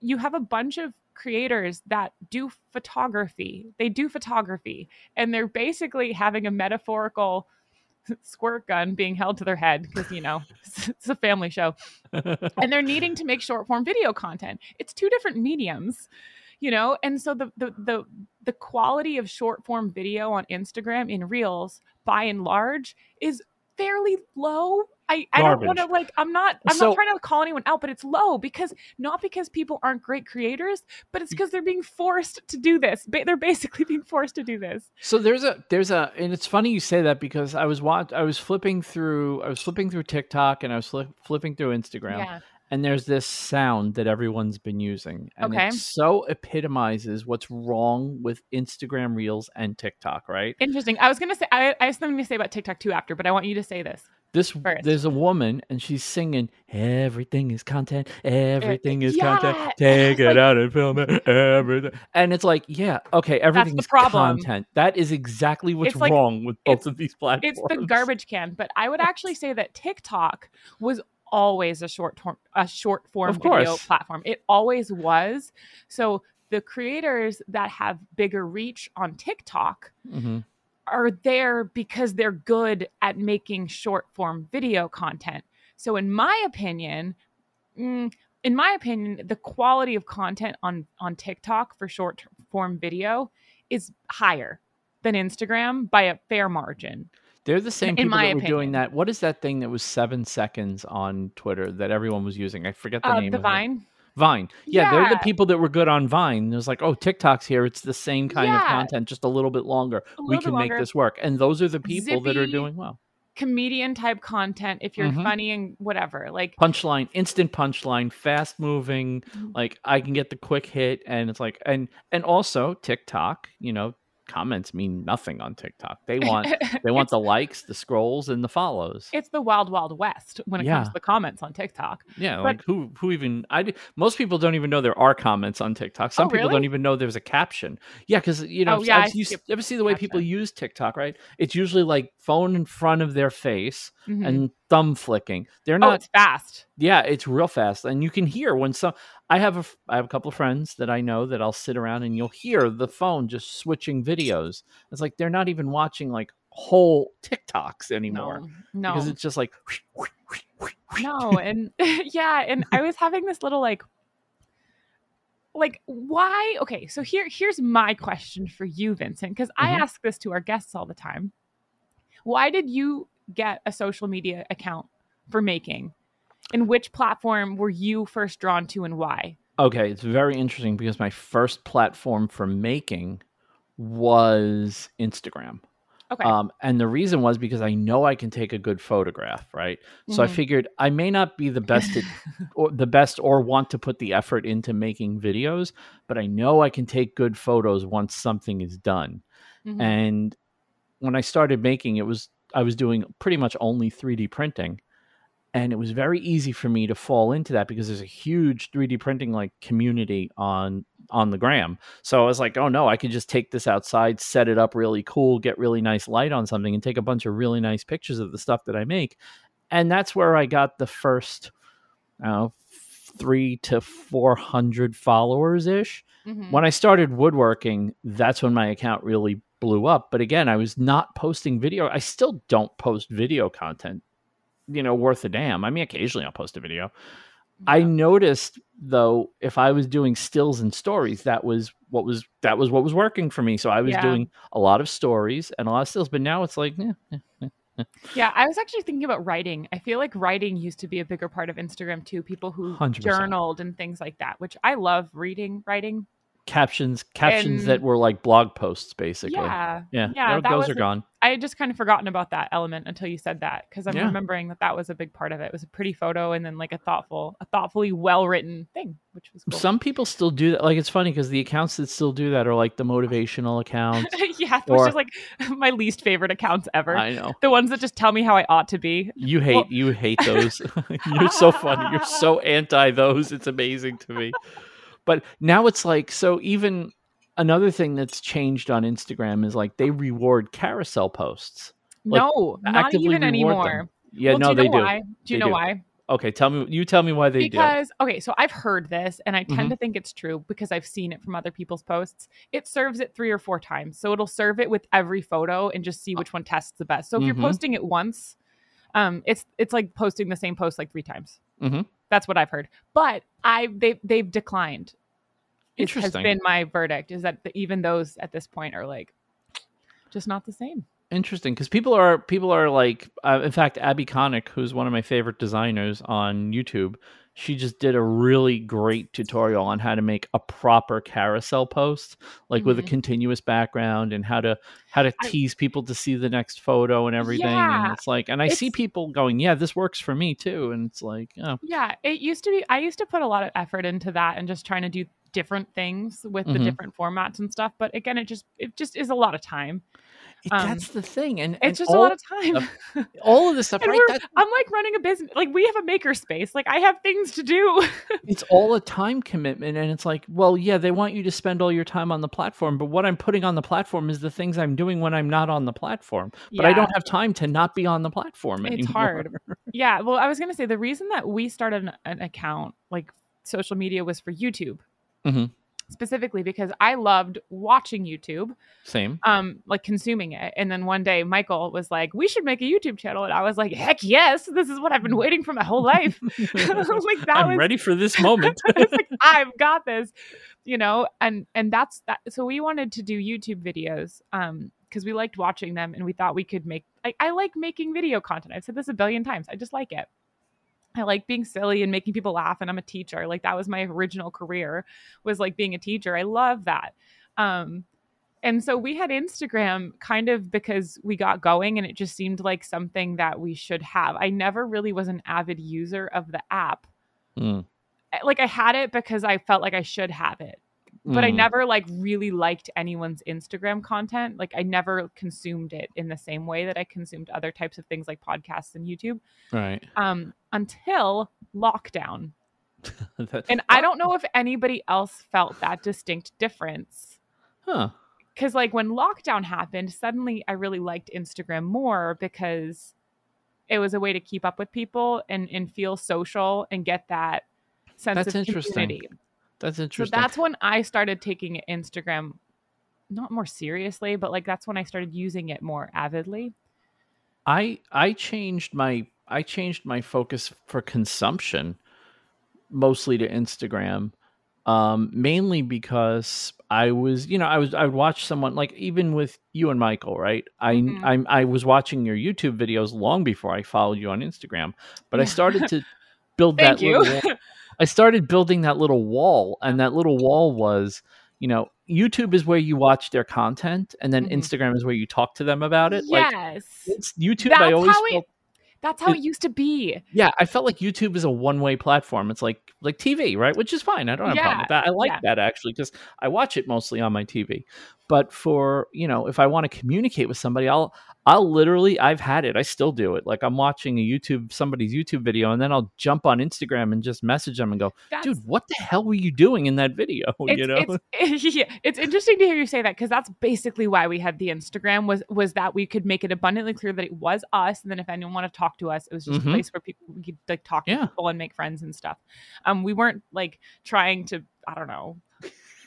[SPEAKER 2] you have a bunch of creators that do photography. They do photography and they're basically having a metaphorical squirt gun being held to their head because you know it's a family show. And they're needing to make short form video content. It's two different mediums you know? And so the the the, the quality of short form video on instagram in reels by and large is fairly low i i don't want to like i'm not i'm
[SPEAKER 1] So-
[SPEAKER 2] not trying to call anyone out but it's low because not because people aren't great creators but it's because they're being forced to do this Ba- they're basically being forced to do this
[SPEAKER 1] So there's a there's a and it's funny you say that because I was watch I was flipping through I was flipping through TikTok and I was flip, flipping through Instagram
[SPEAKER 2] yeah
[SPEAKER 1] and there's this sound that everyone's been using and
[SPEAKER 2] Okay.
[SPEAKER 1] it so epitomizes what's wrong with Instagram Reels and TikTok, right?
[SPEAKER 2] Interesting. I was gonna say I, I have something to say about TikTok too after, but I want you to say this.
[SPEAKER 1] This
[SPEAKER 2] First.
[SPEAKER 1] there's a woman and she's singing everything is content, everything is
[SPEAKER 2] yeah,
[SPEAKER 1] content. Take it out and film it. Everything. And it's like, yeah, okay, everything
[SPEAKER 2] the
[SPEAKER 1] is
[SPEAKER 2] problem.
[SPEAKER 1] content. That is exactly what's
[SPEAKER 2] like-
[SPEAKER 1] wrong with both of these platforms.
[SPEAKER 2] It's the garbage can. But I would actually say that TikTok was always a short term a short form video platform. It always was. So the creators that have bigger reach on TikTok
[SPEAKER 1] Mhm.
[SPEAKER 2] Are there because they're good at making short form video content. So, in my opinion, mm, in my opinion, the quality of content on on TikTok for short form video is higher than Instagram by a fair margin.
[SPEAKER 1] They're the same
[SPEAKER 2] in
[SPEAKER 1] people
[SPEAKER 2] my
[SPEAKER 1] that were doing that. What is that thing that was seven seconds on Twitter that everyone was using? I forget the
[SPEAKER 2] Uh,
[SPEAKER 1] name
[SPEAKER 2] the
[SPEAKER 1] of it.
[SPEAKER 2] Vine,
[SPEAKER 1] Vine. Yeah, they're the people that were good on Vine. It was like, oh, TikTok's here. It's the same kind of content, just a little bit longer. We
[SPEAKER 2] little bit
[SPEAKER 1] can make this work. And those are the people that are doing well.
[SPEAKER 2] comedian type content. If you're
[SPEAKER 1] Mhm.
[SPEAKER 2] funny and whatever, like
[SPEAKER 1] Punchline, instant punchline, fast moving.
[SPEAKER 2] Mhm.
[SPEAKER 1] Like I can get the quick hit, and it's like, and and also TikTok. You know, comments mean nothing on TikTok. They want they want the likes, the scrolls, and the follows.
[SPEAKER 2] it's the wild wild west when it comes to the comments on TikTok.
[SPEAKER 1] Yeah,
[SPEAKER 2] But-
[SPEAKER 1] like who who even I most people don't even know there are comments on TikTok. Some
[SPEAKER 2] Oh,
[SPEAKER 1] people don't even know there's a caption. Yeah, because you know,
[SPEAKER 2] Oh, yeah,
[SPEAKER 1] I've
[SPEAKER 2] I
[SPEAKER 1] used-
[SPEAKER 2] skip
[SPEAKER 1] ever see the way people use TikTok, right? It's usually like phone in front of their face
[SPEAKER 2] Mhm.
[SPEAKER 1] and thumb flicking. They're not
[SPEAKER 2] oh,
[SPEAKER 1] not.
[SPEAKER 2] it's fast.
[SPEAKER 1] yeah, it's real fast, and you can hear when some. I have a I have a couple of friends that I know that I'll sit around and you'll hear the phone just switching videos. It's like they're not even watching like whole TikToks anymore
[SPEAKER 2] No, no,
[SPEAKER 1] because it's just like.
[SPEAKER 2] no, and yeah, and I was having this little like, like why? Okay, so here here's my question for you, Vincent, because I
[SPEAKER 1] Mhm.
[SPEAKER 2] ask this to our guests all the time. Why did you get a social media account for making? And which platform were you first drawn to and why?
[SPEAKER 1] Okay, it's very interesting because my first platform for making was Instagram.
[SPEAKER 2] Okay.
[SPEAKER 1] Um, and the reason was because I know I can take a good photograph, right? So I
[SPEAKER 2] Mhm.
[SPEAKER 1] figured I may not be the best at, or the best or want to put the effort into making videos, but I know I can take good photos once something is done.
[SPEAKER 2] Mhm.
[SPEAKER 1] And when I started making it was I was doing pretty much only 3D printing. And it was very easy for me to fall into that because there's a huge 3D printing like community on on the gram. So I was like, oh no, I could just take this outside, set it up really cool, get really nice light on something, and take a bunch of really nice pictures of the stuff that I make. And that's where I got the first uh, three to four hundred followers ish
[SPEAKER 2] Mhm.
[SPEAKER 1] when I started woodworking, that's when my account really blew up. But again, I was not posting video. I still don't post video content, you know, worth a damn. I mean, occasionally I'll post a video. I noticed though, if I was doing stills and stories, that was what was that was what was working for me. So I was
[SPEAKER 2] Yeah.
[SPEAKER 1] doing a lot of stories and a lot of stills. But now it's like, eh, eh,
[SPEAKER 2] Yeah, I was actually thinking about writing. I feel like writing used to be a bigger part of Instagram too. People who
[SPEAKER 1] 100%.
[SPEAKER 2] journaled and things like that, which I love reading, writing.
[SPEAKER 1] Captions, captions that were like blog posts, basically.
[SPEAKER 2] Yeah,
[SPEAKER 1] yeah,
[SPEAKER 2] yeah,
[SPEAKER 1] those are gone.
[SPEAKER 2] I had just kind of forgotten about that element until you said that because I'm
[SPEAKER 1] Yeah.
[SPEAKER 2] remembering that that was a big part of it. It was a pretty photo and then like a thoughtful, a thoughtfully well written thing, which was cool.
[SPEAKER 1] Some people still do that. Like it's funny because the accounts that still do that are like the motivational accounts.
[SPEAKER 2] yeah, which
[SPEAKER 1] Or-
[SPEAKER 2] is like my least favorite accounts ever.
[SPEAKER 1] I know
[SPEAKER 2] the ones that just tell me how I ought to be.
[SPEAKER 1] you hate
[SPEAKER 2] Well-
[SPEAKER 1] you hate those. You're so funny. You're so anti those. It's amazing to me. But now it's like so. Even another thing that's changed on Instagram is like they reward carousel posts. Like,
[SPEAKER 2] no, not even
[SPEAKER 1] reward them.
[SPEAKER 2] anymore.
[SPEAKER 1] Yeah,
[SPEAKER 2] well,
[SPEAKER 1] no,
[SPEAKER 2] do you
[SPEAKER 1] they
[SPEAKER 2] know
[SPEAKER 1] do.
[SPEAKER 2] why? Do you
[SPEAKER 1] They
[SPEAKER 2] know
[SPEAKER 1] do.
[SPEAKER 2] why?
[SPEAKER 1] Okay, tell me. You tell me why they do.
[SPEAKER 2] because okay so i've heard this and i tend
[SPEAKER 1] Mhm.
[SPEAKER 2] to think it's true because i've seen it from other people's posts it serves it three or four times so it'll serve it with every photo and just see which one tests the best so if
[SPEAKER 1] Mhm.
[SPEAKER 2] you're posting it once um it's it's like posting the same post like three times
[SPEAKER 1] Mhm.
[SPEAKER 2] That's what i've heard. But i they they've declined. It has been my verdict is that the, even those at this point are like just not the same.
[SPEAKER 1] Interesting, because people are people are like, uh, in fact, Abby Connick, who's one of my favorite designers on YouTube, she just did a really great tutorial on how to make a proper carousel post, like with a
[SPEAKER 2] Mhm.
[SPEAKER 1] continuous background and how to how to
[SPEAKER 2] I-
[SPEAKER 1] tease people to see the next photo and everything.
[SPEAKER 2] Yeah,
[SPEAKER 1] and it's like, and I see people going, "Yeah, this works for me too," and it's like, oh,
[SPEAKER 2] Yeah, it used to be. I used to put a lot of effort into that and just trying to do different things with the
[SPEAKER 1] Mhm.
[SPEAKER 2] different formats and stuff. But again, it just it just is a lot of time. Um,
[SPEAKER 1] that's the thing, and, and
[SPEAKER 2] It's just
[SPEAKER 1] all,
[SPEAKER 2] a lot of time.
[SPEAKER 1] all of this stuff, right?
[SPEAKER 2] we're- I'm like running a business. Like we have a maker space. Like I have things to do.
[SPEAKER 1] it's all a time commitment and it's like well yeah they want you to spend all your time on the platform but what i'm putting on the platform is the things i'm doing when i'm not on the platform but i don't have time to not be on the platform
[SPEAKER 2] It's
[SPEAKER 1] anymore.
[SPEAKER 2] hard. yeah. Well, I was gonna say the reason that we started an, an account like social media was for YouTube.
[SPEAKER 1] Mhm.
[SPEAKER 2] Specifically because I loved watching YouTube.
[SPEAKER 1] same.
[SPEAKER 2] um like consuming it. And then one day michael was like we should make a youtube channel. And i was like heck yes. This is what i've been waiting for my whole life. Like that
[SPEAKER 1] i'm
[SPEAKER 2] was
[SPEAKER 1] ready for this moment.
[SPEAKER 2] like, i've got this you know? And and that's that so we wanted to do youtube videos um because we liked watching them and we thought we could make like i like making video content. I've said this a billion times. I just like it I like being silly and making people laugh and I'm a teacher. Like that was my original career was like being a teacher. I love that. Um and so we had Instagram kind of because we got going and it just seemed like something that we should have. I never really was an avid user of the app.
[SPEAKER 1] Mm,
[SPEAKER 2] Like I had it because I felt like I should have it. But I
[SPEAKER 1] mm,
[SPEAKER 2] never like really liked anyone's Instagram content. Like I never consumed it in the same way that I consumed other types of things like podcasts and YouTube.
[SPEAKER 1] right
[SPEAKER 2] Um until lockdown. And I don't know if anybody else felt that distinct difference.
[SPEAKER 1] huh
[SPEAKER 2] because like when lockdown happened suddenly i really liked instagram more because it was a way to keep up with people and and feel social and get that sense
[SPEAKER 1] That's
[SPEAKER 2] of
[SPEAKER 1] interesting.
[SPEAKER 2] community
[SPEAKER 1] that's
[SPEAKER 2] so
[SPEAKER 1] interesting
[SPEAKER 2] that's when i started taking instagram not more seriously but like that's when i started using it more avidly
[SPEAKER 1] I I changed my I changed my focus for consumption mostly to Instagram. Um, mainly because I was, you know, I was I would watch someone like even with you and Michael, right? I
[SPEAKER 2] Mhm.
[SPEAKER 1] I'm I was watching your YouTube videos long before I followed you on Instagram. But I started to build that little. I started building that little wall, and that little wall was, you know, YouTube is where you watch their content, and then
[SPEAKER 2] Mhm.
[SPEAKER 1] Instagram is where you talk to them about it. Like
[SPEAKER 2] yes.
[SPEAKER 1] it's YouTube.
[SPEAKER 2] That's
[SPEAKER 1] I always
[SPEAKER 2] how it- That's how
[SPEAKER 1] it-
[SPEAKER 2] it used to be.
[SPEAKER 1] yeah, I felt like YouTube is a one way platform. It's like like TV, right? Which is fine. I don't have a problem with that. I like
[SPEAKER 2] yeah.
[SPEAKER 1] that actually because I watch it mostly on my TV. But for you know, if I want to communicate with somebody, I'll I'll literally I've had it. I still do it. Like I'm watching a YouTube somebody's YouTube video, and then I'll jump on Instagram and just message them and go,
[SPEAKER 2] That's,
[SPEAKER 1] "Dude, what the hell were you doing in that video?" you know.
[SPEAKER 2] it's, yeah, it's interesting to hear you say that because that's basically why we had the Instagram was was that we could make it abundantly clear that it was us, and then if anyone wanted to talk to us, it was just
[SPEAKER 1] Mhm.
[SPEAKER 2] a place where people we could like talk
[SPEAKER 1] Yeah.
[SPEAKER 2] to people and make friends and stuff. Um, we weren't like trying to, I don't know,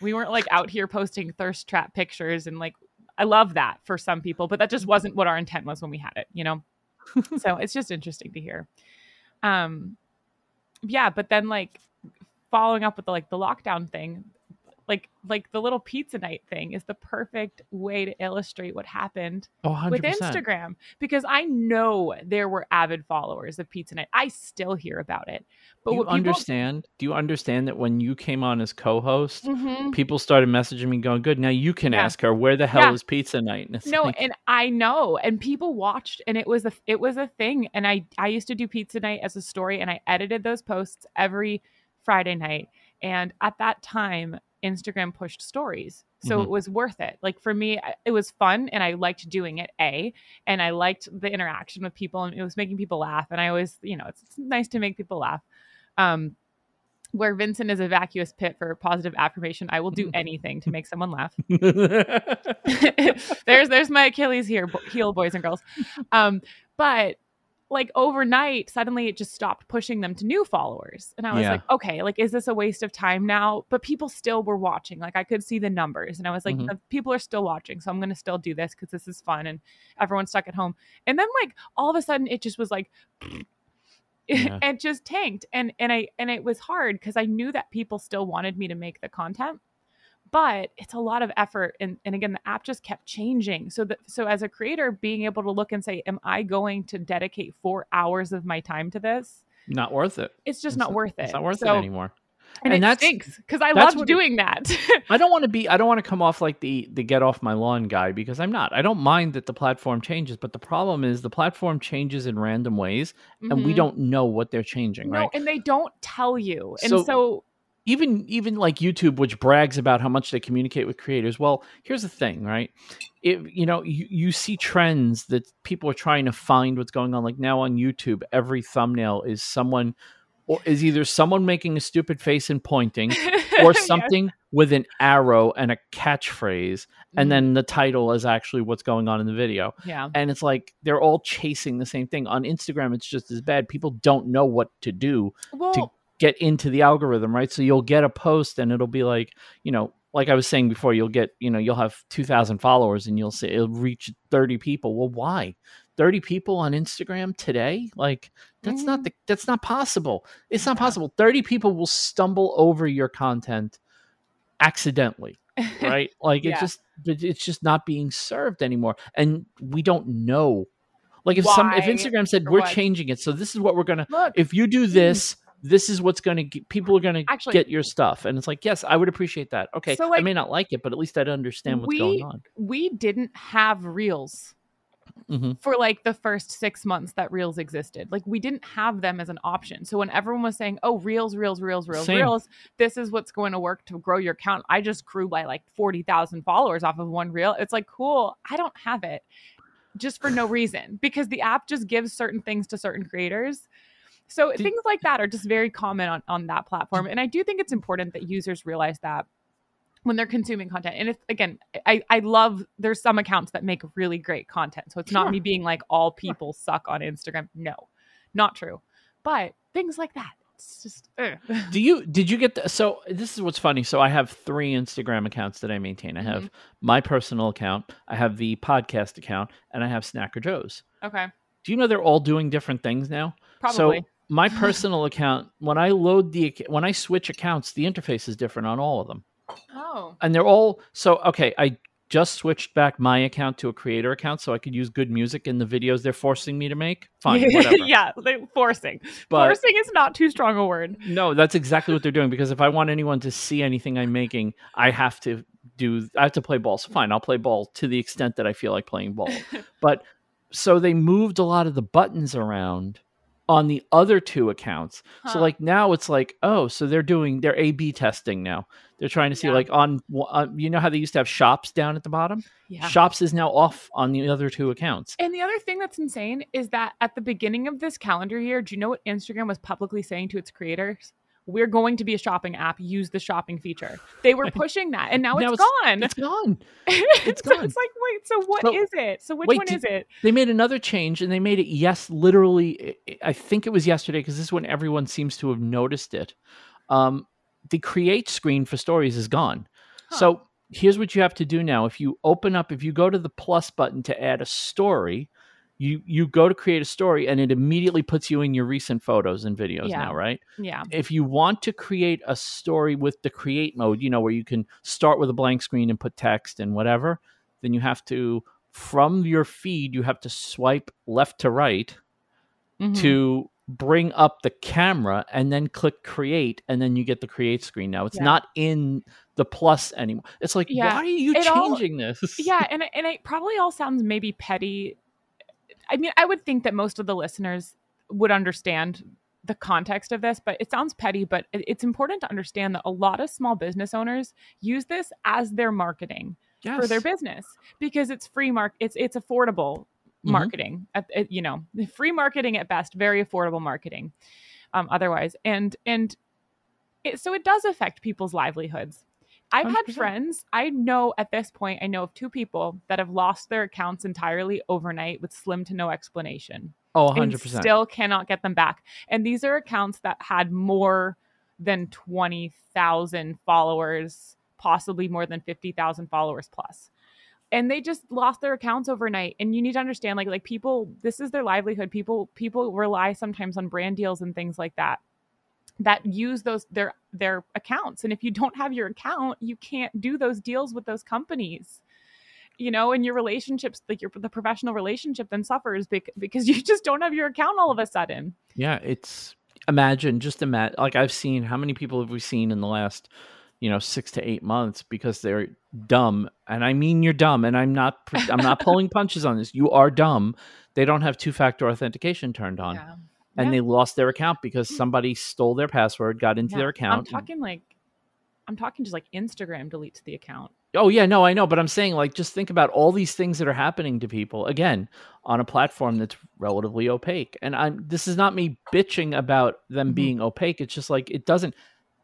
[SPEAKER 2] we weren't like out here posting thirst trap pictures and like I love that for some people, but that just wasn't what our intent was when we had it, you know. so it's just interesting to hear. Um, yeah, but then like following up with the like the lockdown thing, like like the little pizza night thing is the perfect way to illustrate what happened
[SPEAKER 1] Oh,
[SPEAKER 2] with Instagram because I know there were avid followers of Pizza Night. I still hear about it. But
[SPEAKER 1] Do you
[SPEAKER 2] people
[SPEAKER 1] understand? Do you understand that when you came on as co-host,
[SPEAKER 2] Mhm.
[SPEAKER 1] people started messaging me going, "Good, now you can
[SPEAKER 2] Yeah.
[SPEAKER 1] ask her where the hell
[SPEAKER 2] Yeah.
[SPEAKER 1] is pizza night." And
[SPEAKER 2] No,
[SPEAKER 1] like,
[SPEAKER 2] and I know, and people watched, and it was a it was a thing. And I I used to do pizza night as a story, and I edited those posts every Friday night. And at that time, Instagram pushed stories, so
[SPEAKER 1] Mhm.
[SPEAKER 2] it was worth it. Like for me, it was fun, and I liked doing it. A, and I liked the interaction with people, and it was making people laugh. And I always, you know, it's, it's nice to make people laugh. Um, where Vincent is a vacuous pit for positive affirmation, I will do anything to make someone laugh. there's there's my Achilles here heel, boys and girls. Um, but like overnight, suddenly it just stopped pushing them to new followers, and I was
[SPEAKER 1] Yeah.
[SPEAKER 2] like, okay, like is this a waste of time now? But people still were watching. Like I could see the numbers, and I was like,
[SPEAKER 1] Mhm.
[SPEAKER 2] "Uh, people are still watching, so I'm gonna still do this because this is fun, and everyone's stuck at home. And then like all of a sudden, it just was like.
[SPEAKER 1] Yeah.
[SPEAKER 2] it just tanked and and i and it was hard because i knew that people still wanted me to make the content but it's a lot of effort and, and again the app just kept changing so that so as a creator being able to look and say am i going to dedicate four hours of my time to this
[SPEAKER 1] not worth it.
[SPEAKER 2] it's just
[SPEAKER 1] It's
[SPEAKER 2] not worth it
[SPEAKER 1] It's not worth
[SPEAKER 2] So-
[SPEAKER 1] it anymore.
[SPEAKER 2] and,
[SPEAKER 1] And
[SPEAKER 2] it
[SPEAKER 1] that's-
[SPEAKER 2] stinks because i
[SPEAKER 1] that's
[SPEAKER 2] loved
[SPEAKER 1] what it-
[SPEAKER 2] doing that
[SPEAKER 1] I don't want to be. I don't want to come off like the the get off my lawn guy because I'm not. I don't mind that the platform changes, but the problem is the platform changes in random ways, and we
[SPEAKER 2] Mhm.
[SPEAKER 1] don't know what they're changing.
[SPEAKER 2] no
[SPEAKER 1] right?
[SPEAKER 2] and they don't tell you and
[SPEAKER 1] So-
[SPEAKER 2] so
[SPEAKER 1] even even like YouTube, which brags about how much they communicate with creators. Well, here's the thing, right? If you know, you, you see trends that people are trying to find what's going on. Like now on YouTube, every thumbnail is someone or is either someone making a stupid face and pointing, or something with an arrow and a catchphrase, and
[SPEAKER 2] Mhm.
[SPEAKER 1] then the title is actually what's going on in the video.
[SPEAKER 2] yeah
[SPEAKER 1] And it's like they're all chasing the same thing. On Instagram, it's just as bad. People don't know what to do
[SPEAKER 2] well
[SPEAKER 1] get into the algorithm, right? So you'll get a post and it'll be like, you know, like I was saying before, you'll get, you know, you'll have 2,000 followers and you'll say it'll reach 30 people. Well, why? 30 people on Instagram today? Like that's not the that's not possible. It's not
[SPEAKER 2] Mm-hmm.
[SPEAKER 1] Possible. 30 people will stumble over your content accidentally, right? Like
[SPEAKER 2] Yeah.
[SPEAKER 1] it's just but it's just not being served anymore. And we don't know. Like if some if Instagram said we're
[SPEAKER 2] what?
[SPEAKER 1] changing it, so this is what we're gonna
[SPEAKER 2] look
[SPEAKER 1] if you do this, this is what's going to get people are going to
[SPEAKER 2] Actually-
[SPEAKER 1] get your stuff. And it's like, yes, I would appreciate that. Okay,
[SPEAKER 2] So,
[SPEAKER 1] I may not like it, but at least I'd understand what's
[SPEAKER 2] we-
[SPEAKER 1] going on.
[SPEAKER 2] we didn't have reels
[SPEAKER 1] Mhm.
[SPEAKER 2] for like the first six months that reels existed. Like we didn't have them as an option. So when everyone was saying, "Oh, reels, reels, reels, reels,
[SPEAKER 1] Same.
[SPEAKER 2] reels," this is what's going to work to grow your account. I just grew by like forty thousand followers off of one reel. It's like cool. I don't have it just for no reason because the app just gives certain things to certain creators. So
[SPEAKER 1] Did-
[SPEAKER 2] things like that are just very common on, on that platform. And I do think it's important that users realize that when they're consuming content. And if again, I, I love there's some accounts that make really great content. So it's
[SPEAKER 1] Sure.
[SPEAKER 2] not me being like all people suck on Instagram. No, not true. But things like that. It's just ugh.
[SPEAKER 1] Do you did you get the, so this is what's funny. So I have three Instagram accounts that I maintain. I have mm-hmm. my personal account, I have the podcast account, and I have Snacker Joe's.
[SPEAKER 2] okay.
[SPEAKER 1] Do you know they're all doing different things now?
[SPEAKER 2] Probably.
[SPEAKER 1] So my personal account, when I load the when I switch accounts, the interface is different on all of them.
[SPEAKER 2] oh.
[SPEAKER 1] and they're all so okay i just switched back my account to a creator account so I could use good music in the videos they're forcing me to make. Fine, whatever.
[SPEAKER 2] yeah, they, forcing.
[SPEAKER 1] But-
[SPEAKER 2] forcing is not too strong a word.
[SPEAKER 1] No, that's exactly what they're doing because if I want anyone to see anything I'm making, I have to do I have to play ball. So fine, I'll play ball to the extent that I feel like playing ball. but so they moved a lot of the buttons around on the other two accounts. So like now it's like, oh, so they're doing they're A B testing now. They're trying to see
[SPEAKER 2] Yeah.
[SPEAKER 1] like on uh, you know how they used to have shops down at the bottom?
[SPEAKER 2] Yeah.
[SPEAKER 1] Shops is now off on the other two accounts.
[SPEAKER 2] And the other thing that's insane is that at the beginning of this calendar year, do you know what Instagram was publicly saying to its creators? We're going to be a shopping app. Use the shopping feature. They were pushing that, and now,
[SPEAKER 1] Now
[SPEAKER 2] it's, gone.
[SPEAKER 1] It's gone.
[SPEAKER 2] it's,
[SPEAKER 1] gone.
[SPEAKER 2] it's like, wait, so what is
[SPEAKER 1] So-
[SPEAKER 2] it? So which
[SPEAKER 1] wait,
[SPEAKER 2] one
[SPEAKER 1] did-
[SPEAKER 2] is it?
[SPEAKER 1] they made another change and they made it yes literally i- i think it was yesterday because this is when everyone seems to have noticed it um, the create screen for stories is gone
[SPEAKER 2] Huh.
[SPEAKER 1] so here's what you have to do now if you open up if you go to the plus button to add a story you you go to create a story and it immediately puts you in your recent photos and videos
[SPEAKER 2] Yeah.
[SPEAKER 1] now right
[SPEAKER 2] Yeah.
[SPEAKER 1] if you want to create a story with the create mode, you know, where you can start with a blank screen and put text and whatever, then you have to, from your feed, you have to swipe left to right
[SPEAKER 2] Mhm.
[SPEAKER 1] to bring up the camera and then click create and then you get the create screen now it's
[SPEAKER 2] Yeah.
[SPEAKER 1] not in the plus anymore it's like
[SPEAKER 2] Yeah.
[SPEAKER 1] why are you
[SPEAKER 2] It all-
[SPEAKER 1] changing this
[SPEAKER 2] yeah and and it probably all sounds maybe petty i mean i would think that most of the listeners would understand the context of this but it sounds petty but it's important to understand that a lot of small business owners use this as their marketing
[SPEAKER 1] yes.
[SPEAKER 2] for their business because it's free mark it's it's affordable
[SPEAKER 1] Mhm.
[SPEAKER 2] marketing at, at- you know free marketing at best very affordable marketing um, otherwise and and it, so it does affect people's livelihoods i've had
[SPEAKER 1] 100%.
[SPEAKER 2] friends i know at this point i know of two people that have lost their accounts entirely overnight with slim to no explanation
[SPEAKER 1] oh 100%
[SPEAKER 2] still cannot get them back. And these are accounts that had more than 20,000 followers, possibly more than 50,000 followers plus. And they just lost their accounts overnight. And you need to understand like like people this is their livelihood. People people rely sometimes on brand deals and things like that that use those their their accounts. And if you don't have your account, you can't do those deals with those companies you know, and your relationships, like your the professional relationship, then suffers bec- because you just don't have your account all of a sudden.
[SPEAKER 1] Yeah, it's imagine just imagine like I've seen how many people have we seen in the last you know 6 to 8 months because they're dumb and I mean you're dumb and I'm not I'm not pulling punches on this. You are dumb. They don't have two-factor authentication turned on
[SPEAKER 2] Yeah.
[SPEAKER 1] And
[SPEAKER 2] Yeah.
[SPEAKER 1] they lost their account because somebody stole their password, got into
[SPEAKER 2] Yeah.
[SPEAKER 1] their account.
[SPEAKER 2] I'm talking like, I'm talking just like Instagram deletes the account.
[SPEAKER 1] Oh yeah, no, I know, but I'm saying like just think about all these things that are happening to people again on a platform that's relatively opaque. And I'm this is not me bitching about them
[SPEAKER 2] Mhm.
[SPEAKER 1] being opaque. It's just like it doesn't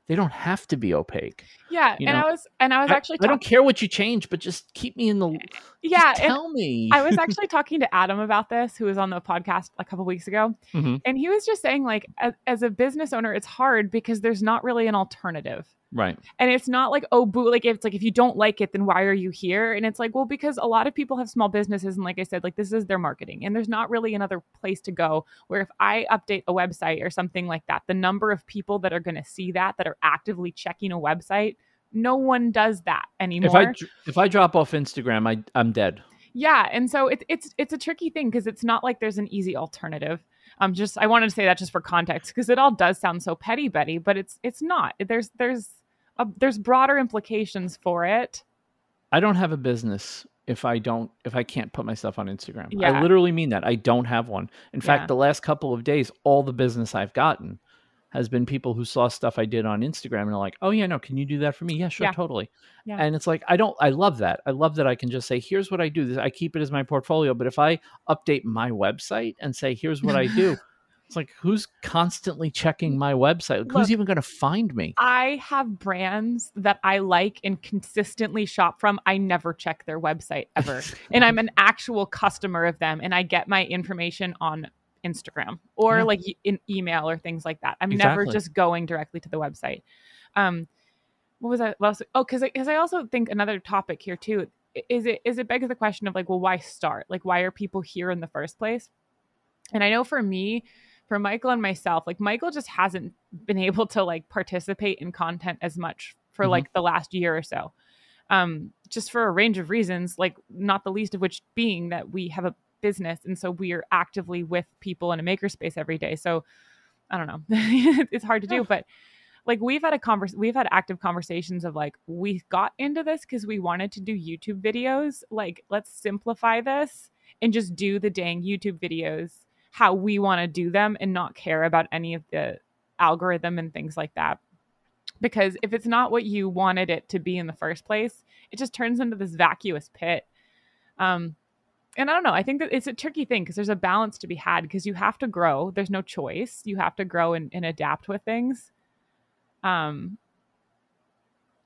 [SPEAKER 1] they don't have to be opaque.
[SPEAKER 2] Yeah,
[SPEAKER 1] You
[SPEAKER 2] and
[SPEAKER 1] know,
[SPEAKER 2] I was and I was
[SPEAKER 1] I,
[SPEAKER 2] actually
[SPEAKER 1] I don't care what you change, but just keep me in the
[SPEAKER 2] yeah, and
[SPEAKER 1] tell me.
[SPEAKER 2] I was actually talking to Adam about this, who was on the podcast a couple weeks ago,
[SPEAKER 1] Mhm.
[SPEAKER 2] and he was just saying like as, as a business owner, it's hard because there's not really an alternative.
[SPEAKER 1] Right.
[SPEAKER 2] and it's not like oh boo like it's like if you don't like it then why are you here and it's like well because a lot of people have small businesses and like i said like this is their marketing and there's not really another place to go where if i update a website or something like that the number of people that are going to see that that are actively checking a website no one does that anymore
[SPEAKER 1] If I if I drop off Instagram, I I'm dead.
[SPEAKER 2] yeah, and so it's it's it's a tricky thing because it's not like there's an easy alternative. Um, just I wanted to say that just for context because it all does sound so petty, Betty, but it's it's not. There's there's a, there's broader implications for it.
[SPEAKER 1] I don't have a business if I don't if I can't put myself on Instagram.
[SPEAKER 2] Yeah.
[SPEAKER 1] I literally mean that. I don't have one. In
[SPEAKER 2] Yeah.
[SPEAKER 1] fact, the last couple of days, all the business I've gotten has been people who saw stuff I did on Instagram and are like, "Oh yeah, no, can you do that for me?" Yeah, sure,
[SPEAKER 2] Yeah.
[SPEAKER 1] totally.
[SPEAKER 2] Yeah.
[SPEAKER 1] And it's like I don't I love that. I love that I can just say, "Here's what I do." This I keep it as my portfolio, but if I update my website and say, "Here's what I do," it's like who's constantly checking my website?
[SPEAKER 2] Look,
[SPEAKER 1] who's even going to find me?
[SPEAKER 2] I have brands that I like and consistently shop from. I never check their website ever, and I'm an actual customer of them, and I get my information on Instagram or
[SPEAKER 1] Yeah.
[SPEAKER 2] like e- in email or things like that. I'm never just going directly to the website. Um, what was I? What else? Oh, because because I also think another topic here too is it is it begs the question of like, well, why start? Like, why are people here in the first place? And I know for me, for Michael and myself, like Michael just hasn't been able to like participate in content as much for
[SPEAKER 1] Mhm.
[SPEAKER 2] like the last year or so. Um, just for a range of reasons, like not the least of which being that we have a business. And so we are actively with people in a makerspace every day. So I don't know. it's hard to do, but like we've had a convers we've had active conversations of like we got into this because we wanted to do YouTube videos. Like, let's simplify this and just do the dang YouTube videos how we want to do them and not care about any of the algorithm and things like that. Because if it's not what you wanted it to be in the first place, it just turns into this vacuous pit. Um, and I don't know. I think that it's a tricky thing because there's a balance to be had because you have to grow. There's no choice. You have to grow and, and adapt with things. Um,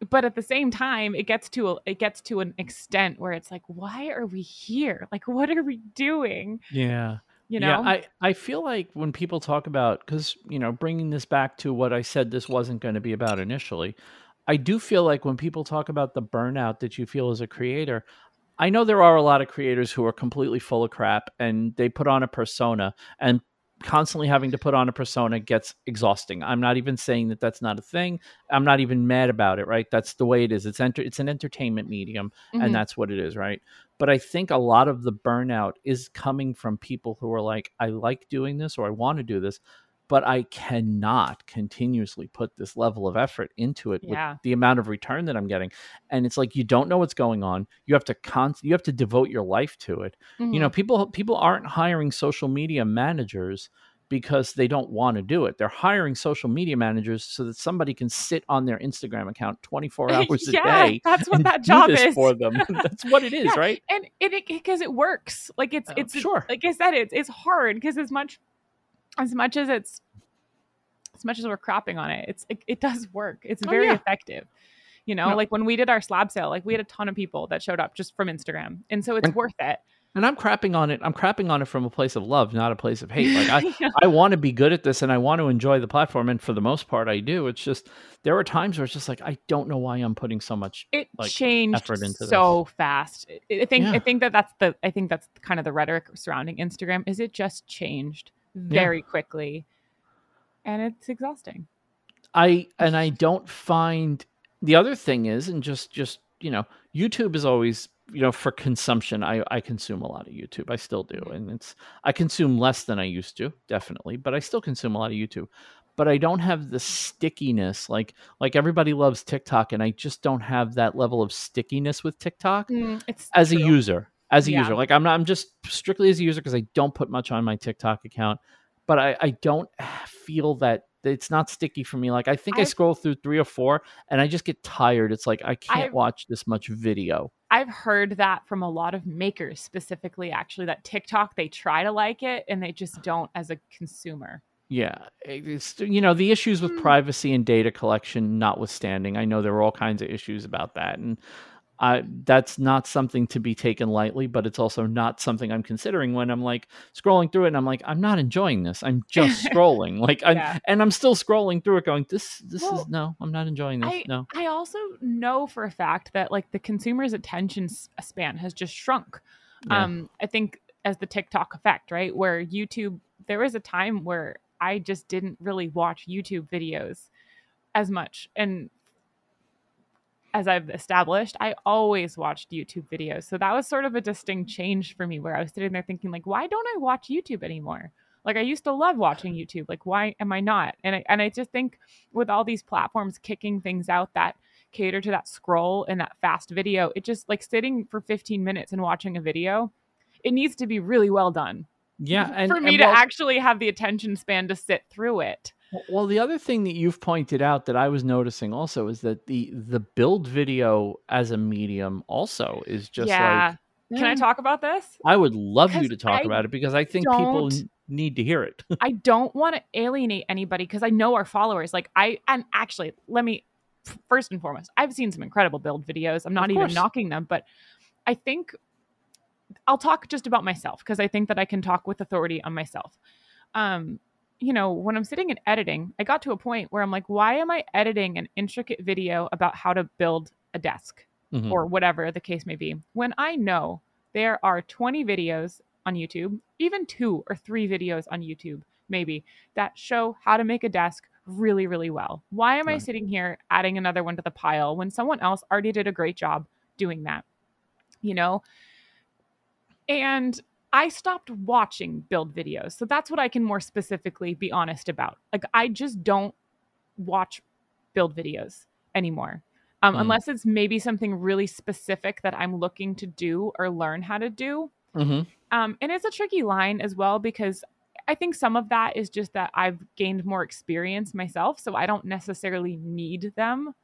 [SPEAKER 2] but at the same time, it gets to a, it gets to an extent where it's like, why are we here? Like, what are we doing?
[SPEAKER 1] Yeah.
[SPEAKER 2] You know,
[SPEAKER 1] Yeah, I, I feel like when people talk about, because, you know, bringing this back to what I said this wasn't going to be about initially, I do feel like when people talk about the burnout that you feel as a creator, I know there are a lot of creators who are completely full of crap and they put on a persona and constantly having to put on a persona gets exhausting. I'm not even saying that that's not a thing. I'm not even mad about it, right? That's the way it is. It's enter- it's an entertainment medium
[SPEAKER 2] Mhm.
[SPEAKER 1] and that's what it is, right? But I think a lot of the burnout is coming from people who are like I like doing this or I want to do this, but I cannot continuously put this level of effort into it
[SPEAKER 2] Yeah.
[SPEAKER 1] with the amount of return that I'm getting. And it's like you don't know what's going on. You have to con- you have to devote your life to it you
[SPEAKER 2] Mhm.
[SPEAKER 1] know people people aren't hiring social media managers because they don't want to do it they're hiring social media managers so that somebody can sit on their instagram account 24 hours a
[SPEAKER 2] yeah,
[SPEAKER 1] day
[SPEAKER 2] that's what
[SPEAKER 1] and
[SPEAKER 2] that job is.
[SPEAKER 1] for them that's what it is
[SPEAKER 2] Yeah,
[SPEAKER 1] right
[SPEAKER 2] and it because it, works. Like it's
[SPEAKER 1] Uh,
[SPEAKER 2] it's
[SPEAKER 1] sure.
[SPEAKER 2] like I said, it's it's hard because as much as much as it's as much as we're crapping on it, it's it, it does work. It's
[SPEAKER 1] Oh,
[SPEAKER 2] very
[SPEAKER 1] yeah.
[SPEAKER 2] effective. You know,
[SPEAKER 1] No.
[SPEAKER 2] like when we did our slab sale, like we had a ton of people that showed up just from Instagram, and so it's
[SPEAKER 1] And-
[SPEAKER 2] worth it.
[SPEAKER 1] and i'm crapping on it i'm crapping on it from a place of love not a place of hate like i
[SPEAKER 2] Yeah.
[SPEAKER 1] I want to be good at this and I want to enjoy the platform. And for the most part, I do. It's just there are times where it's just like I don't know why I'm putting so much.
[SPEAKER 2] it
[SPEAKER 1] like,
[SPEAKER 2] changed
[SPEAKER 1] effort into
[SPEAKER 2] so fast. I- I think I think that that's the I think that's kind of the rhetoric surrounding Instagram is it just changed very quickly, and it's exhausting.
[SPEAKER 1] I and I don't find the other thing is, and just just you know, YouTube is always you know for consumption. I I consume a lot of YouTube. I still do, and it's I consume less than I used to, definitely, but I still consume a lot of YouTube. But I don't have the stickiness like like everybody loves TikTok, and I just don't have that level of stickiness with TikTok mm,
[SPEAKER 2] It's
[SPEAKER 1] as a user as a
[SPEAKER 2] Yeah.
[SPEAKER 1] user like i'm not i'm just strictly as a user because i don't put much on my tiktok account but i i don't feel that it's not sticky for me like i think i
[SPEAKER 2] I've-
[SPEAKER 1] scroll through three or four and i just get tired it's like i can't
[SPEAKER 2] I've-
[SPEAKER 1] watch this much video
[SPEAKER 2] I've heard that from a lot of makers specifically actually that TikTok they try to like it and they just don't as a consumer.
[SPEAKER 1] yeah it's you know the issues with
[SPEAKER 2] Hmm.
[SPEAKER 1] privacy and data collection notwithstanding i know there are all kinds of issues about that and I, that's not something to be taken lightly, but it's also not something I'm considering when I'm like scrolling through it and I'm like, I'm not enjoying this. I'm just scrolling. Like, I'm,
[SPEAKER 2] Yeah.
[SPEAKER 1] and I'm still scrolling through it going, this, this
[SPEAKER 2] Well,
[SPEAKER 1] is no, I'm not enjoying this.
[SPEAKER 2] I
[SPEAKER 1] no.
[SPEAKER 2] I also know for a fact that like the consumer's attention span has just shrunk.
[SPEAKER 1] Yeah.
[SPEAKER 2] Um I think as the TikTok effect, right? Where YouTube there was a time where I just didn't really watch YouTube videos as much and as I've established, I always watched YouTube videos. So that was sort of a distinct mm. change for me where I was sitting there thinking like why don't I watch YouTube anymore? Like I used to love watching YouTube. Like why am I not? And I, and I just think with all these platforms kicking things out that cater to that scroll and that fast video, it just like sitting for 15 minutes and watching a video, it needs to be really well done
[SPEAKER 1] yeah. And
[SPEAKER 2] for me to
[SPEAKER 1] well-
[SPEAKER 2] actually have the attention span to sit through it.
[SPEAKER 1] Well, the other thing that you've pointed out that I was noticing also is that the the build video as a medium also is just
[SPEAKER 2] yeah.
[SPEAKER 1] like
[SPEAKER 2] Can I
[SPEAKER 1] eh,
[SPEAKER 2] talk about this?
[SPEAKER 1] I would love you to talk
[SPEAKER 2] I
[SPEAKER 1] about it because I think people need to hear it.
[SPEAKER 2] I don't want to alienate anybody because I know our followers. Like I and actually, let me first and foremost, I've seen some incredible build videos. I'm not even knocking them, but I think I'll talk just about myself because I think that I can talk with authority on myself. Um, you know, when I'm sitting and editing, I got to a point where I'm like, why am I editing an intricate video about how to build a desk?
[SPEAKER 1] Mhm.
[SPEAKER 2] or whatever the case may be. When I know there are 20 videos on YouTube, even two or three videos on YouTube, maybe, that show how to make a desk really, really well. Why am I sitting here adding another one to the pile when someone else already did a great job doing that, you know? And I stopped watching build videos. So that's what I can more specifically be honest about. Like, I just don't watch build videos anymore. Um,
[SPEAKER 1] Mm.
[SPEAKER 2] Unless it's maybe something really specific that I'm looking to do or learn how to do.
[SPEAKER 1] hmm
[SPEAKER 2] Um, and it's a tricky line as well because I think some of that is just that I've gained more experience myself. So I don't necessarily need them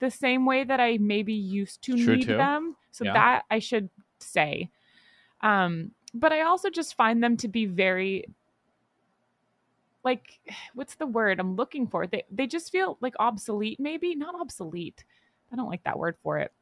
[SPEAKER 2] the same way that I maybe used to
[SPEAKER 1] True,
[SPEAKER 2] need
[SPEAKER 1] too.
[SPEAKER 2] them. So
[SPEAKER 1] Yeah.
[SPEAKER 2] that I should say. Um, but I also just find them to be very like what's the word I'm looking for? They they just feel like obsolete, maybe not obsolete. I don't like that word for it.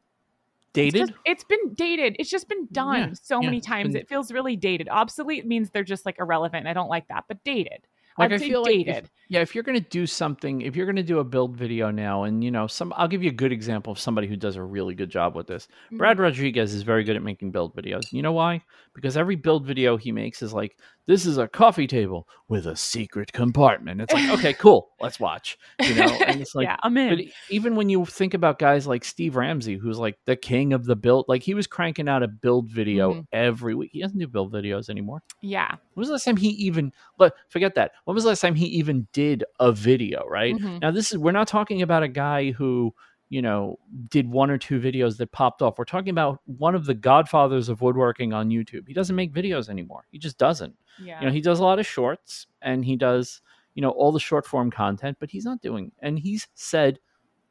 [SPEAKER 2] It's
[SPEAKER 1] Dated.
[SPEAKER 2] just- it's been dated. It's just been done
[SPEAKER 1] Yeah,
[SPEAKER 2] so
[SPEAKER 1] yeah,
[SPEAKER 2] many times.
[SPEAKER 1] been-
[SPEAKER 2] It feels really dated. Obsolete means they're just like irrelevant. I don't like that. But dated.
[SPEAKER 1] Like,
[SPEAKER 2] I'd
[SPEAKER 1] I feel like if-
[SPEAKER 2] dated.
[SPEAKER 1] Yeah, if you're going to do something, if you're going to do a build video now, and you know, some, I'll give you a good example of somebody who does a really good job with this.
[SPEAKER 2] Mm.
[SPEAKER 1] Brad Rodriguez is very good at making build videos. You know why? Because every build video he makes is like, this is a coffee table with a secret compartment. It's like, okay, cool, let's watch. You know, and it's like,
[SPEAKER 2] yeah, I'm in.
[SPEAKER 1] but even when you think about guys like Steve Ramsey, who's like the king of the build, like he was cranking out a build video
[SPEAKER 2] Mhm.
[SPEAKER 1] every week. He doesn't do build videos anymore.
[SPEAKER 2] yeah.
[SPEAKER 1] When was the last time he even But forget that? When was the last time he even did a video, right?
[SPEAKER 2] Mhm.
[SPEAKER 1] Now this is we're not talking about a guy who, you know, did one or two videos that popped off. We're talking about one of the godfathers of woodworking on YouTube. He doesn't make videos anymore. He just doesn't.
[SPEAKER 2] Yeah.
[SPEAKER 1] You know, he does a lot of shorts and he does, you know, all the short form content, but he's not doing and he's said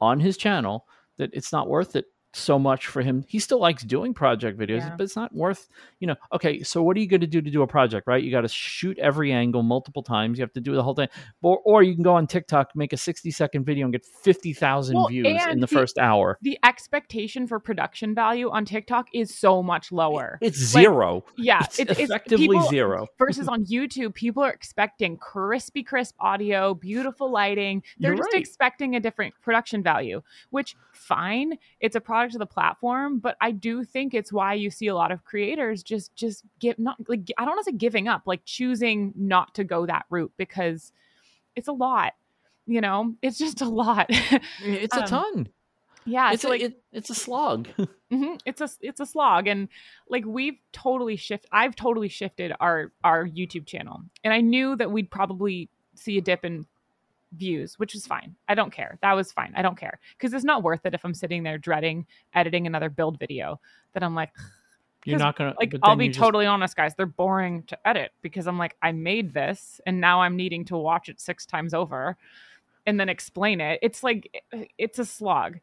[SPEAKER 1] on his channel that it's not worth it so much for him. He still likes doing project videos,
[SPEAKER 2] Yeah.
[SPEAKER 1] but it's not worth, you know, okay, so what are you going to do to do a project, right? You got to shoot every angle multiple times. You have to do the whole thing. Or, or you can go on TikTok, make a 60 second video and get 50,000
[SPEAKER 2] Well,
[SPEAKER 1] views in the
[SPEAKER 2] the-
[SPEAKER 1] first hour.
[SPEAKER 2] the expectation for production value on TikTok is so much lower.
[SPEAKER 1] It's
[SPEAKER 2] Like,
[SPEAKER 1] zero.
[SPEAKER 2] yeah,
[SPEAKER 1] it's
[SPEAKER 2] it-
[SPEAKER 1] effectively
[SPEAKER 2] people-
[SPEAKER 1] zero.
[SPEAKER 2] Versus on YouTube, people are expecting crispy, crisp audio, beautiful lighting. They're
[SPEAKER 1] You're
[SPEAKER 2] just
[SPEAKER 1] right.
[SPEAKER 2] expecting a different production value, which fine. It's a product of the platform, but I do think it's why you see a lot of creators just just give not like I don't want to say giving up, like choosing not to go that route because it's a lot. You know, it's just a lot.
[SPEAKER 1] It's a
[SPEAKER 2] Um,
[SPEAKER 1] ton.
[SPEAKER 2] yeah,
[SPEAKER 1] It's
[SPEAKER 2] so
[SPEAKER 1] a,
[SPEAKER 2] like
[SPEAKER 1] it, it's a slog.
[SPEAKER 2] hmm It's a it's a slog, and like we've totally shift. I've totally shifted our our YouTube channel, and I knew that we'd probably see a dip in views, which is fine. I don't care. That was fine. I don't care because it's not worth it if I'm sitting there dreading editing another build video. That I'm like,
[SPEAKER 1] you're not gonna
[SPEAKER 2] like I'll be
[SPEAKER 1] just-
[SPEAKER 2] totally honest, guys. They're boring to edit because I'm like, I made this, and now I'm needing to watch it six times over, and then explain it. It's like it's a slog.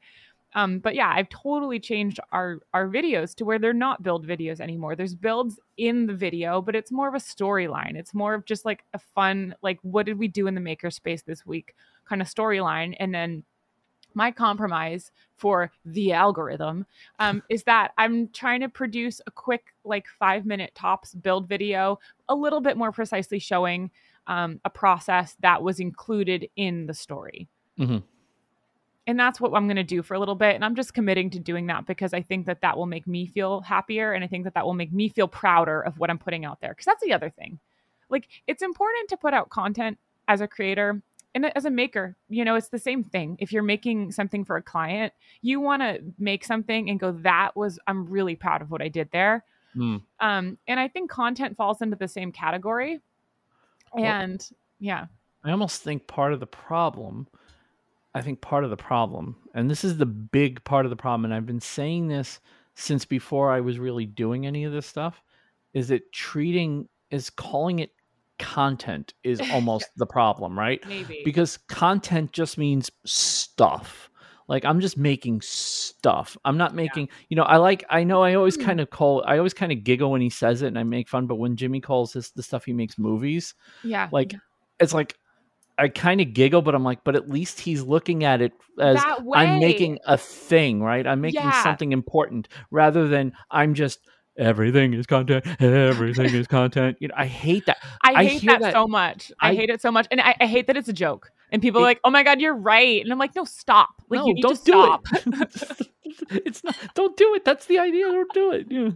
[SPEAKER 2] Um, but yeah, I've totally changed our our videos to where they're not build videos anymore. There's builds in the video, but it's more of a storyline. It's more of just like a fun, like what did we do in the makerspace this week kind of storyline, and then my compromise for the algorithm um, is that I'm trying to produce a quick, like five minute tops build video, a little bit more precisely showing um, a process that was included in the story.
[SPEAKER 1] Mhm.
[SPEAKER 2] And that's what I'm going to do for a little bit. And I'm just committing to doing that because I think that that will make me feel happier. And I think that that will make me feel prouder of what I'm putting out there. Because that's the other thing. Like, it's important to put out content as a creator and as a maker, you know, it's the same thing. If you're making something for a client, you want to make something and go, that was, I'm really proud of what I did there.
[SPEAKER 1] Mm.
[SPEAKER 2] Um, and I think content falls into the same category.
[SPEAKER 1] Well-
[SPEAKER 2] And yeah,
[SPEAKER 1] I almost think part of the problem, I think part of the problem, and this is the big part of the problem, and I've been saying this since before I was really doing any of this stuff, is that treating is calling it content is almost the problem, right?
[SPEAKER 2] maybe.
[SPEAKER 1] Because content just means stuff. Like I'm just making stuff. I'm not making, you know, I like I know I always
[SPEAKER 2] Hmm.
[SPEAKER 1] kind of call I always kind of giggle when he says it and I make fun, but when Jimmy calls this the stuff he makes movies,
[SPEAKER 2] yeah.
[SPEAKER 1] like it's like I kind of giggle, but I'm like, but at least he's looking at it as I'm making a thing, right? I'm making
[SPEAKER 2] Yeah.
[SPEAKER 1] something important rather than I'm just everything is content, everything is content. You know, I hate that.
[SPEAKER 2] I
[SPEAKER 1] I
[SPEAKER 2] hate that,
[SPEAKER 1] that-
[SPEAKER 2] so much. I,
[SPEAKER 1] I-
[SPEAKER 2] hate it so much, and I, I hate that it's a joke. And people
[SPEAKER 1] It-
[SPEAKER 2] are like, "Oh my god, you're right," and I'm like, "No, stop! Like,
[SPEAKER 1] no,
[SPEAKER 2] you need
[SPEAKER 1] don't
[SPEAKER 2] to
[SPEAKER 1] do
[SPEAKER 2] stop."
[SPEAKER 1] it. it's not. Don't do it. That's the idea. Don't do it. Yeah.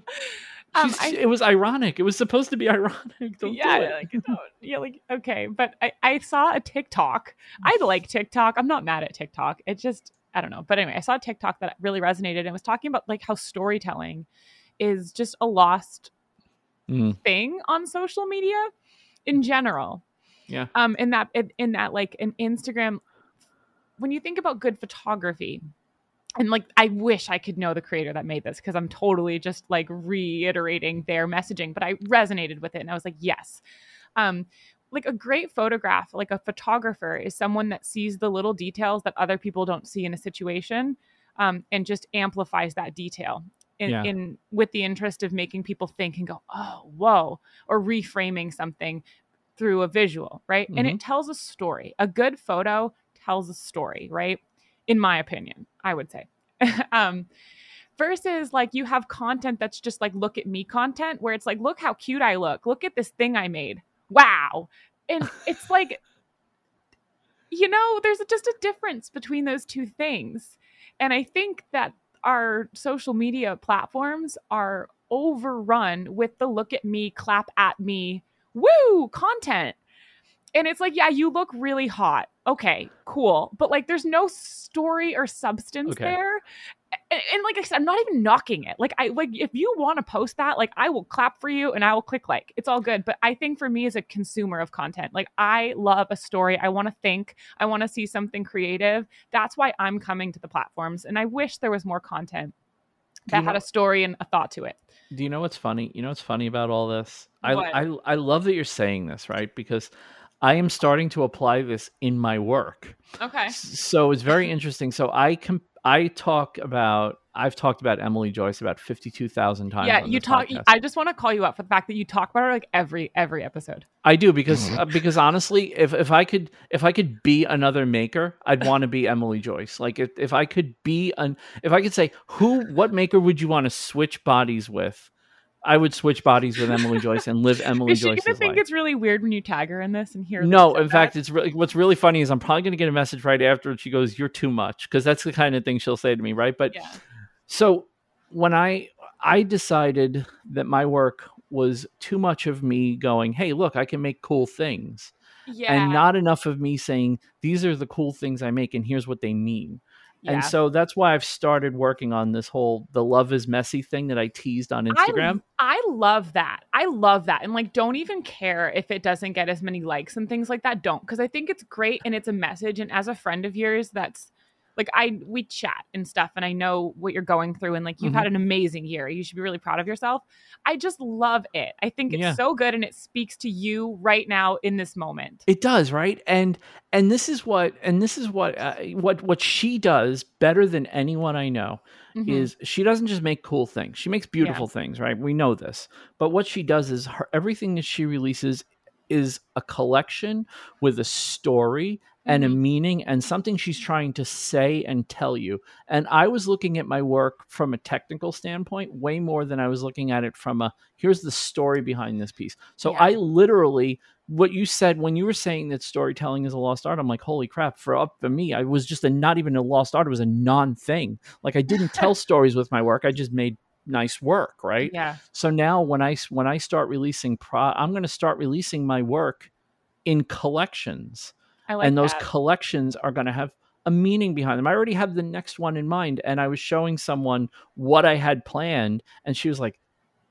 [SPEAKER 2] Um, I-
[SPEAKER 1] it was ironic. It was supposed to be ironic. Don't
[SPEAKER 2] yeah,
[SPEAKER 1] do it.
[SPEAKER 2] like, no, yeah, like okay, but I, I saw a TikTok. I like TikTok. I'm not mad at TikTok. It just I don't know. But anyway, I saw a TikTok that really resonated and was talking about like how storytelling is just a lost
[SPEAKER 1] Mm.
[SPEAKER 2] thing on social media in general.
[SPEAKER 1] Yeah.
[SPEAKER 2] Um in that in, in that like an Instagram when you think about good photography and like I wish I could know the creator that made this because I'm totally just like reiterating their messaging, but I resonated with it and I was like, yes. Um like a great photograph, like a photographer is someone that sees the little details that other people don't see in a situation um, and just amplifies that detail in,
[SPEAKER 1] Yeah.
[SPEAKER 2] in with the interest of making people think and go, oh, whoa, or reframing something through a visual, right? And it tells a story. A good photo tells a story, right? In my opinion, I would say. um, versus like you have content that's just like look at me content where it's like look how cute I look. Look at this thing I made. Wow. And it's like you know, there's just a difference between those two things. And I think that our social media platforms are overrun with the look at me, clap at me, woo content. And it's like, yeah, you look really hot. Okay, cool. But like, there's no story or substance
[SPEAKER 1] Okay.
[SPEAKER 2] there. And, and like I said, I'm not even knocking it. Like, I like if you want to post that, like, I will clap for you and I will click like. It's all good. But I think for me as a consumer of content, like, I love a story. I want to think. I want to see something creative. That's why I'm coming to the platforms. And I wish there was more content that had
[SPEAKER 1] know-
[SPEAKER 2] a story and a thought to it.
[SPEAKER 1] Do you know what's funny? You know what's funny about all this? I, I I love that you're saying this, right? Because I am starting to apply this in my work.
[SPEAKER 2] Okay.
[SPEAKER 1] So it's very interesting. So I com- I talk about I've talked about Emily Joyce about fifty two thousand times.
[SPEAKER 2] Yeah,
[SPEAKER 1] on
[SPEAKER 2] you
[SPEAKER 1] this
[SPEAKER 2] talk.
[SPEAKER 1] podcast.
[SPEAKER 2] I just want to call you out for the fact that you talk about her like every every episode.
[SPEAKER 1] I do because uh, because honestly, if if I could if I could be another maker, I'd want to be Emily Joyce. Like if, if I could be an if I could say who what maker would you want to switch bodies with, I would switch bodies with Emily Joyce and live Emily
[SPEAKER 2] Is she
[SPEAKER 1] Joyce's
[SPEAKER 2] gonna think
[SPEAKER 1] life.
[SPEAKER 2] it's really weird when you tag her in this and hear?
[SPEAKER 1] No, in fact,
[SPEAKER 2] that?
[SPEAKER 1] it's really what's really funny is I'm probably going to get a message right after she goes, "You're too much," because that's the kind of thing she'll say to me, right? But
[SPEAKER 2] yeah,
[SPEAKER 1] so when I I decided that my work was too much of me going, "Hey, look, I can make cool things."
[SPEAKER 2] yeah,
[SPEAKER 1] and not enough of me saying these are the cool things I make and here's what they mean.
[SPEAKER 2] Yeah.
[SPEAKER 1] And so that's why I've started working on this whole the love is messy thing that I teased on Instagram.
[SPEAKER 2] I, I love that. I love that. And like, don't even care if it doesn't get as many likes and things like that. Don't, because I think it's great and it's a message. And as a friend of yours, that's like I we chat and stuff, and I know what you're going through, and like you've
[SPEAKER 1] Mhm.
[SPEAKER 2] had an amazing year. You should be really proud of yourself. I just love it. I think it's
[SPEAKER 1] Yeah.
[SPEAKER 2] so good, and it speaks to you right now in this moment.
[SPEAKER 1] It does, right? And and this is what and this is what uh, what what she does better than anyone I know
[SPEAKER 2] Mhm.
[SPEAKER 1] is she doesn't just make cool things. She makes beautiful things, right? We know this. But what she does is her everything that she releases is a collection with a story and a
[SPEAKER 2] Mhm.
[SPEAKER 1] meaning and something she's trying to say and tell you. And I was looking at my work from a technical standpoint way more than I was looking at it from a here's the story behind this piece. So
[SPEAKER 2] Yeah.
[SPEAKER 1] I literally what you said when you were saying that storytelling is a lost art, I'm like, holy crap! For up for me, I was just a not even a lost art; it was a non thing. Like I didn't tell stories with my work; I just made nice work, right?
[SPEAKER 2] Yeah.
[SPEAKER 1] So now when I when I start releasing pro, I'm going to start releasing my work in collections,
[SPEAKER 2] like
[SPEAKER 1] and those
[SPEAKER 2] that.
[SPEAKER 1] collections are going to have a meaning behind them. I already have the next one in mind, and I was showing someone what I had planned, and she was like,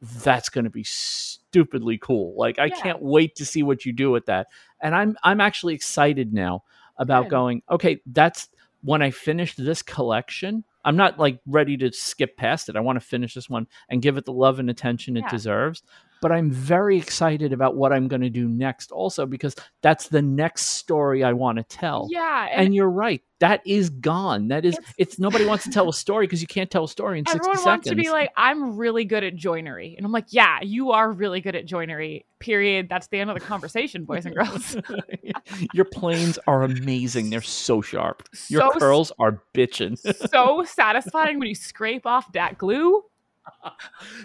[SPEAKER 1] "That's going to be stupidly cool! Like I
[SPEAKER 2] Yeah.
[SPEAKER 1] can't wait to see what you do with that." And I'm I'm actually excited now about
[SPEAKER 2] Good.
[SPEAKER 1] going. Okay, that's when I finish this collection. I'm not like ready to skip past it. I want to finish this one and give it the love and attention it deserves. But I'm very excited about what I'm going to do next, also because that's the next story I want to tell.
[SPEAKER 2] Yeah. And,
[SPEAKER 1] And you're right. That is gone. That is,
[SPEAKER 2] It's-
[SPEAKER 1] it's, nobody wants to tell a story because you can't tell a story in 60 seconds.
[SPEAKER 2] everyone wants to be like, I'm really good at joinery. And I'm like, yeah, you are really good at joinery. Period. That's the end of the conversation, boys and girls.
[SPEAKER 1] Your planes are amazing. They're so sharp. Your
[SPEAKER 2] So-
[SPEAKER 1] curls are bitching.
[SPEAKER 2] so satisfying when you scrape off that glue.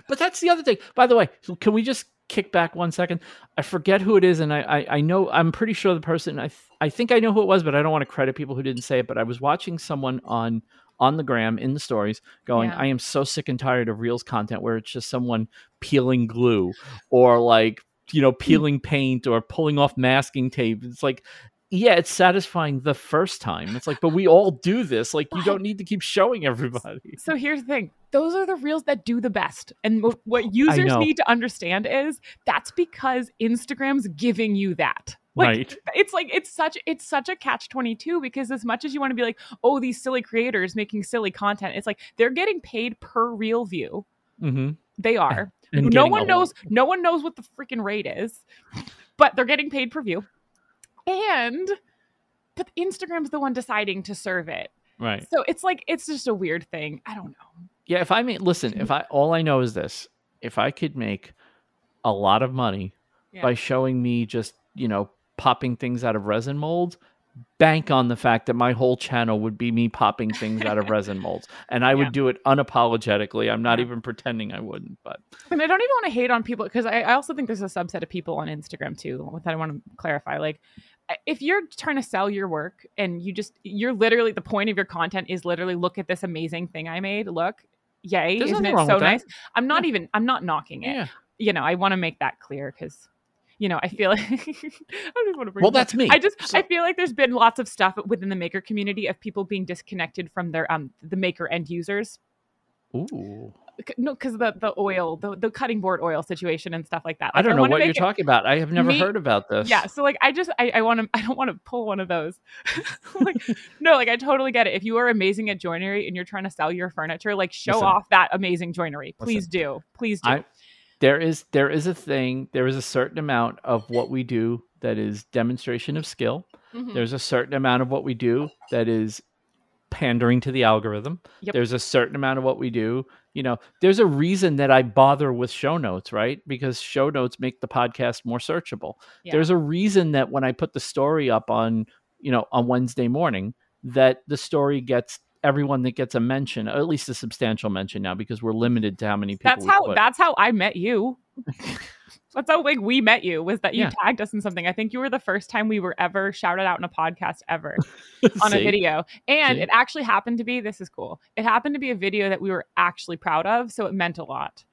[SPEAKER 1] But that's the other thing. By the way, can we just kick back one second? I forget who it is, and I I, I know I'm pretty sure the person. I th- I think I know who it was, but I don't want to credit people who didn't say it. But I was watching someone on on the gram in the stories going,
[SPEAKER 2] Yeah.
[SPEAKER 1] I am so sick and tired of reels content where it's just someone peeling glue or like you know mm. peeling paint or pulling off masking tape. It's like yeah, it's satisfying the first time. It's like, but we all do this. Like, you don't need to keep showing everybody.
[SPEAKER 2] So here's the thing. Those are the reels that do the best. And what users need to understand is that's because Instagram's giving you that. Like,
[SPEAKER 1] right.
[SPEAKER 2] it's like it's such it's such a catch 22 because as much as you want to be like oh these silly creators making silly content it's like they're getting paid per reel view
[SPEAKER 1] Mm-hmm.
[SPEAKER 2] they are no one knows no one knows what the freaking rate is but they're getting paid per view and but instagram's the one deciding to serve it
[SPEAKER 1] Right.
[SPEAKER 2] so it's like it's just a weird thing i don't know
[SPEAKER 1] Yeah. If I mean, listen, if mm-hmm. I, all I know is this if I could make a lot of money
[SPEAKER 2] Yeah.
[SPEAKER 1] by showing me just, you know, popping things out of resin molds, bank on the fact that my whole channel would be me popping things out of resin molds. And I would do it unapologetically. I'm not
[SPEAKER 2] Yeah.
[SPEAKER 1] even pretending I wouldn't, but
[SPEAKER 2] and i don't even want to hate on people because I, I also think there's a subset of people on instagram too that i want to clarify like if you're trying to sell your work and you just you're literally the point of your content is literally look at this amazing thing i made look yay
[SPEAKER 1] There's
[SPEAKER 2] isn't it so nice i'm not even i'm not knocking it
[SPEAKER 1] yeah.
[SPEAKER 2] you know i want to make that clear because you know i feel like i don't even want to bring
[SPEAKER 1] Well,
[SPEAKER 2] it up.
[SPEAKER 1] that's me.
[SPEAKER 2] i just
[SPEAKER 1] So-
[SPEAKER 2] i feel like there's been lots of stuff within the maker community of people being disconnected from their um the maker end users
[SPEAKER 1] Ooh.
[SPEAKER 2] No because the the oil the, the cutting board oil situation and stuff like that
[SPEAKER 1] I don't know
[SPEAKER 2] wanna
[SPEAKER 1] what you're
[SPEAKER 2] it-
[SPEAKER 1] talking about. I have never
[SPEAKER 2] Me-
[SPEAKER 1] heard about this.
[SPEAKER 2] yeah so like i just i, I want to i don't want to pull one of those like no like i totally get it if you are amazing at joinery and you're trying to sell your furniture like show
[SPEAKER 1] Listen.
[SPEAKER 2] off that amazing joinery please
[SPEAKER 1] Listen.
[SPEAKER 2] do please do
[SPEAKER 1] I there is there is a thing, there is a certain amount of what we do that is demonstration of skill.
[SPEAKER 2] Mhm.
[SPEAKER 1] There's a certain amount of what we do that is pandering to the algorithm.
[SPEAKER 2] Yep.
[SPEAKER 1] There's a certain amount of what we do. You know, there's a reason that I bother with show notes, right? Because show notes make the podcast more searchable.
[SPEAKER 2] Yeah.
[SPEAKER 1] There's a reason that when I put the story up on, you know, on Wednesday morning, that the story gets everyone that gets a mention, at least a substantial mention now, because we're limited to how many people.
[SPEAKER 2] that's how
[SPEAKER 1] put.
[SPEAKER 2] that's how i met you that's how like we met you was that you
[SPEAKER 1] Yeah.
[SPEAKER 2] tagged us in something i think you were the first time we were ever shouted out in a podcast ever on a video and
[SPEAKER 1] See?
[SPEAKER 2] it actually happened to be this is cool it happened to be a video that we were actually proud of so it meant a lot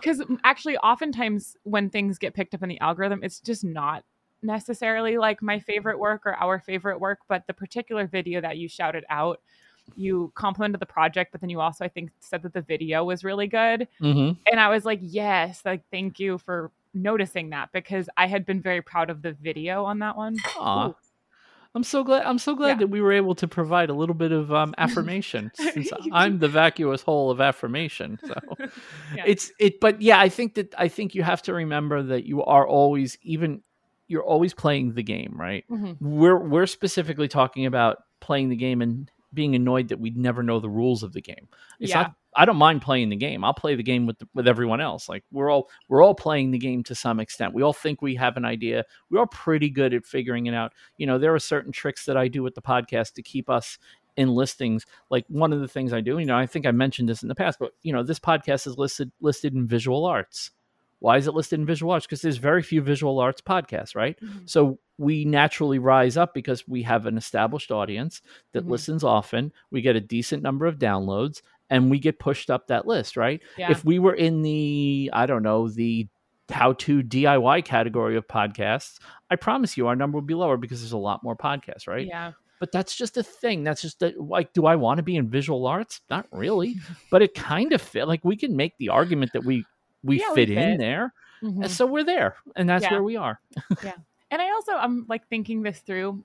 [SPEAKER 2] because actually oftentimes when things get picked up in the algorithm it's just not necessarily like my favorite work or our favorite work but the particular video that you shouted out you complimented the project but then you also i think said that the video was really good
[SPEAKER 1] Mhm.
[SPEAKER 2] and i was like yes like thank you for noticing that because i had been very proud of the video on that one
[SPEAKER 1] Aw.
[SPEAKER 2] Ooh.
[SPEAKER 1] I'm so glad. I'm so glad
[SPEAKER 2] Yeah.
[SPEAKER 1] that we were able to provide a little bit of um, affirmation. since I'm the vacuous hole of affirmation. So
[SPEAKER 2] Yeah.
[SPEAKER 1] it's it. But yeah, I think that I think you have to remember that you are always even. You're always playing the game, right?
[SPEAKER 2] Mhm.
[SPEAKER 1] We're we're specifically talking about playing the game and being annoyed that we'd never know the rules of the game. It's
[SPEAKER 2] Yeah.
[SPEAKER 1] not. I don't mind playing the game. I'll play the game with with everyone else. Like we're all we're all playing the game to some extent. We all think we have an idea. We're all pretty good at figuring it out. You know, there are certain tricks that I do with the podcast to keep us in listings. Like one of the things I do, you know, I think I mentioned this in the past, but you know, this podcast is listed listed in visual arts. Why is it listed in visual arts? Because there's very few visual arts podcasts, right?
[SPEAKER 2] Mhm.
[SPEAKER 1] So we naturally rise up because we have an established audience that
[SPEAKER 2] Mhm.
[SPEAKER 1] listens often. We get a decent number of downloads and we get pushed up that list, right?
[SPEAKER 2] yeah
[SPEAKER 1] If we were in the, I don't know, the how to DIY category of podcasts, I promise you our number would be lower because there's a lot more podcasts, right?
[SPEAKER 2] yeah
[SPEAKER 1] But that's just a thing. That's just a, like, do I want to be in visual arts? Not really, but it kind of fit. Like we can make the argument that we we
[SPEAKER 2] Yeah, we
[SPEAKER 1] fit in
[SPEAKER 2] fit.
[SPEAKER 1] there,
[SPEAKER 2] Mhm.
[SPEAKER 1] and so we're there, and that's
[SPEAKER 2] Yeah.
[SPEAKER 1] where we are.
[SPEAKER 2] And I also I'm like thinking this through.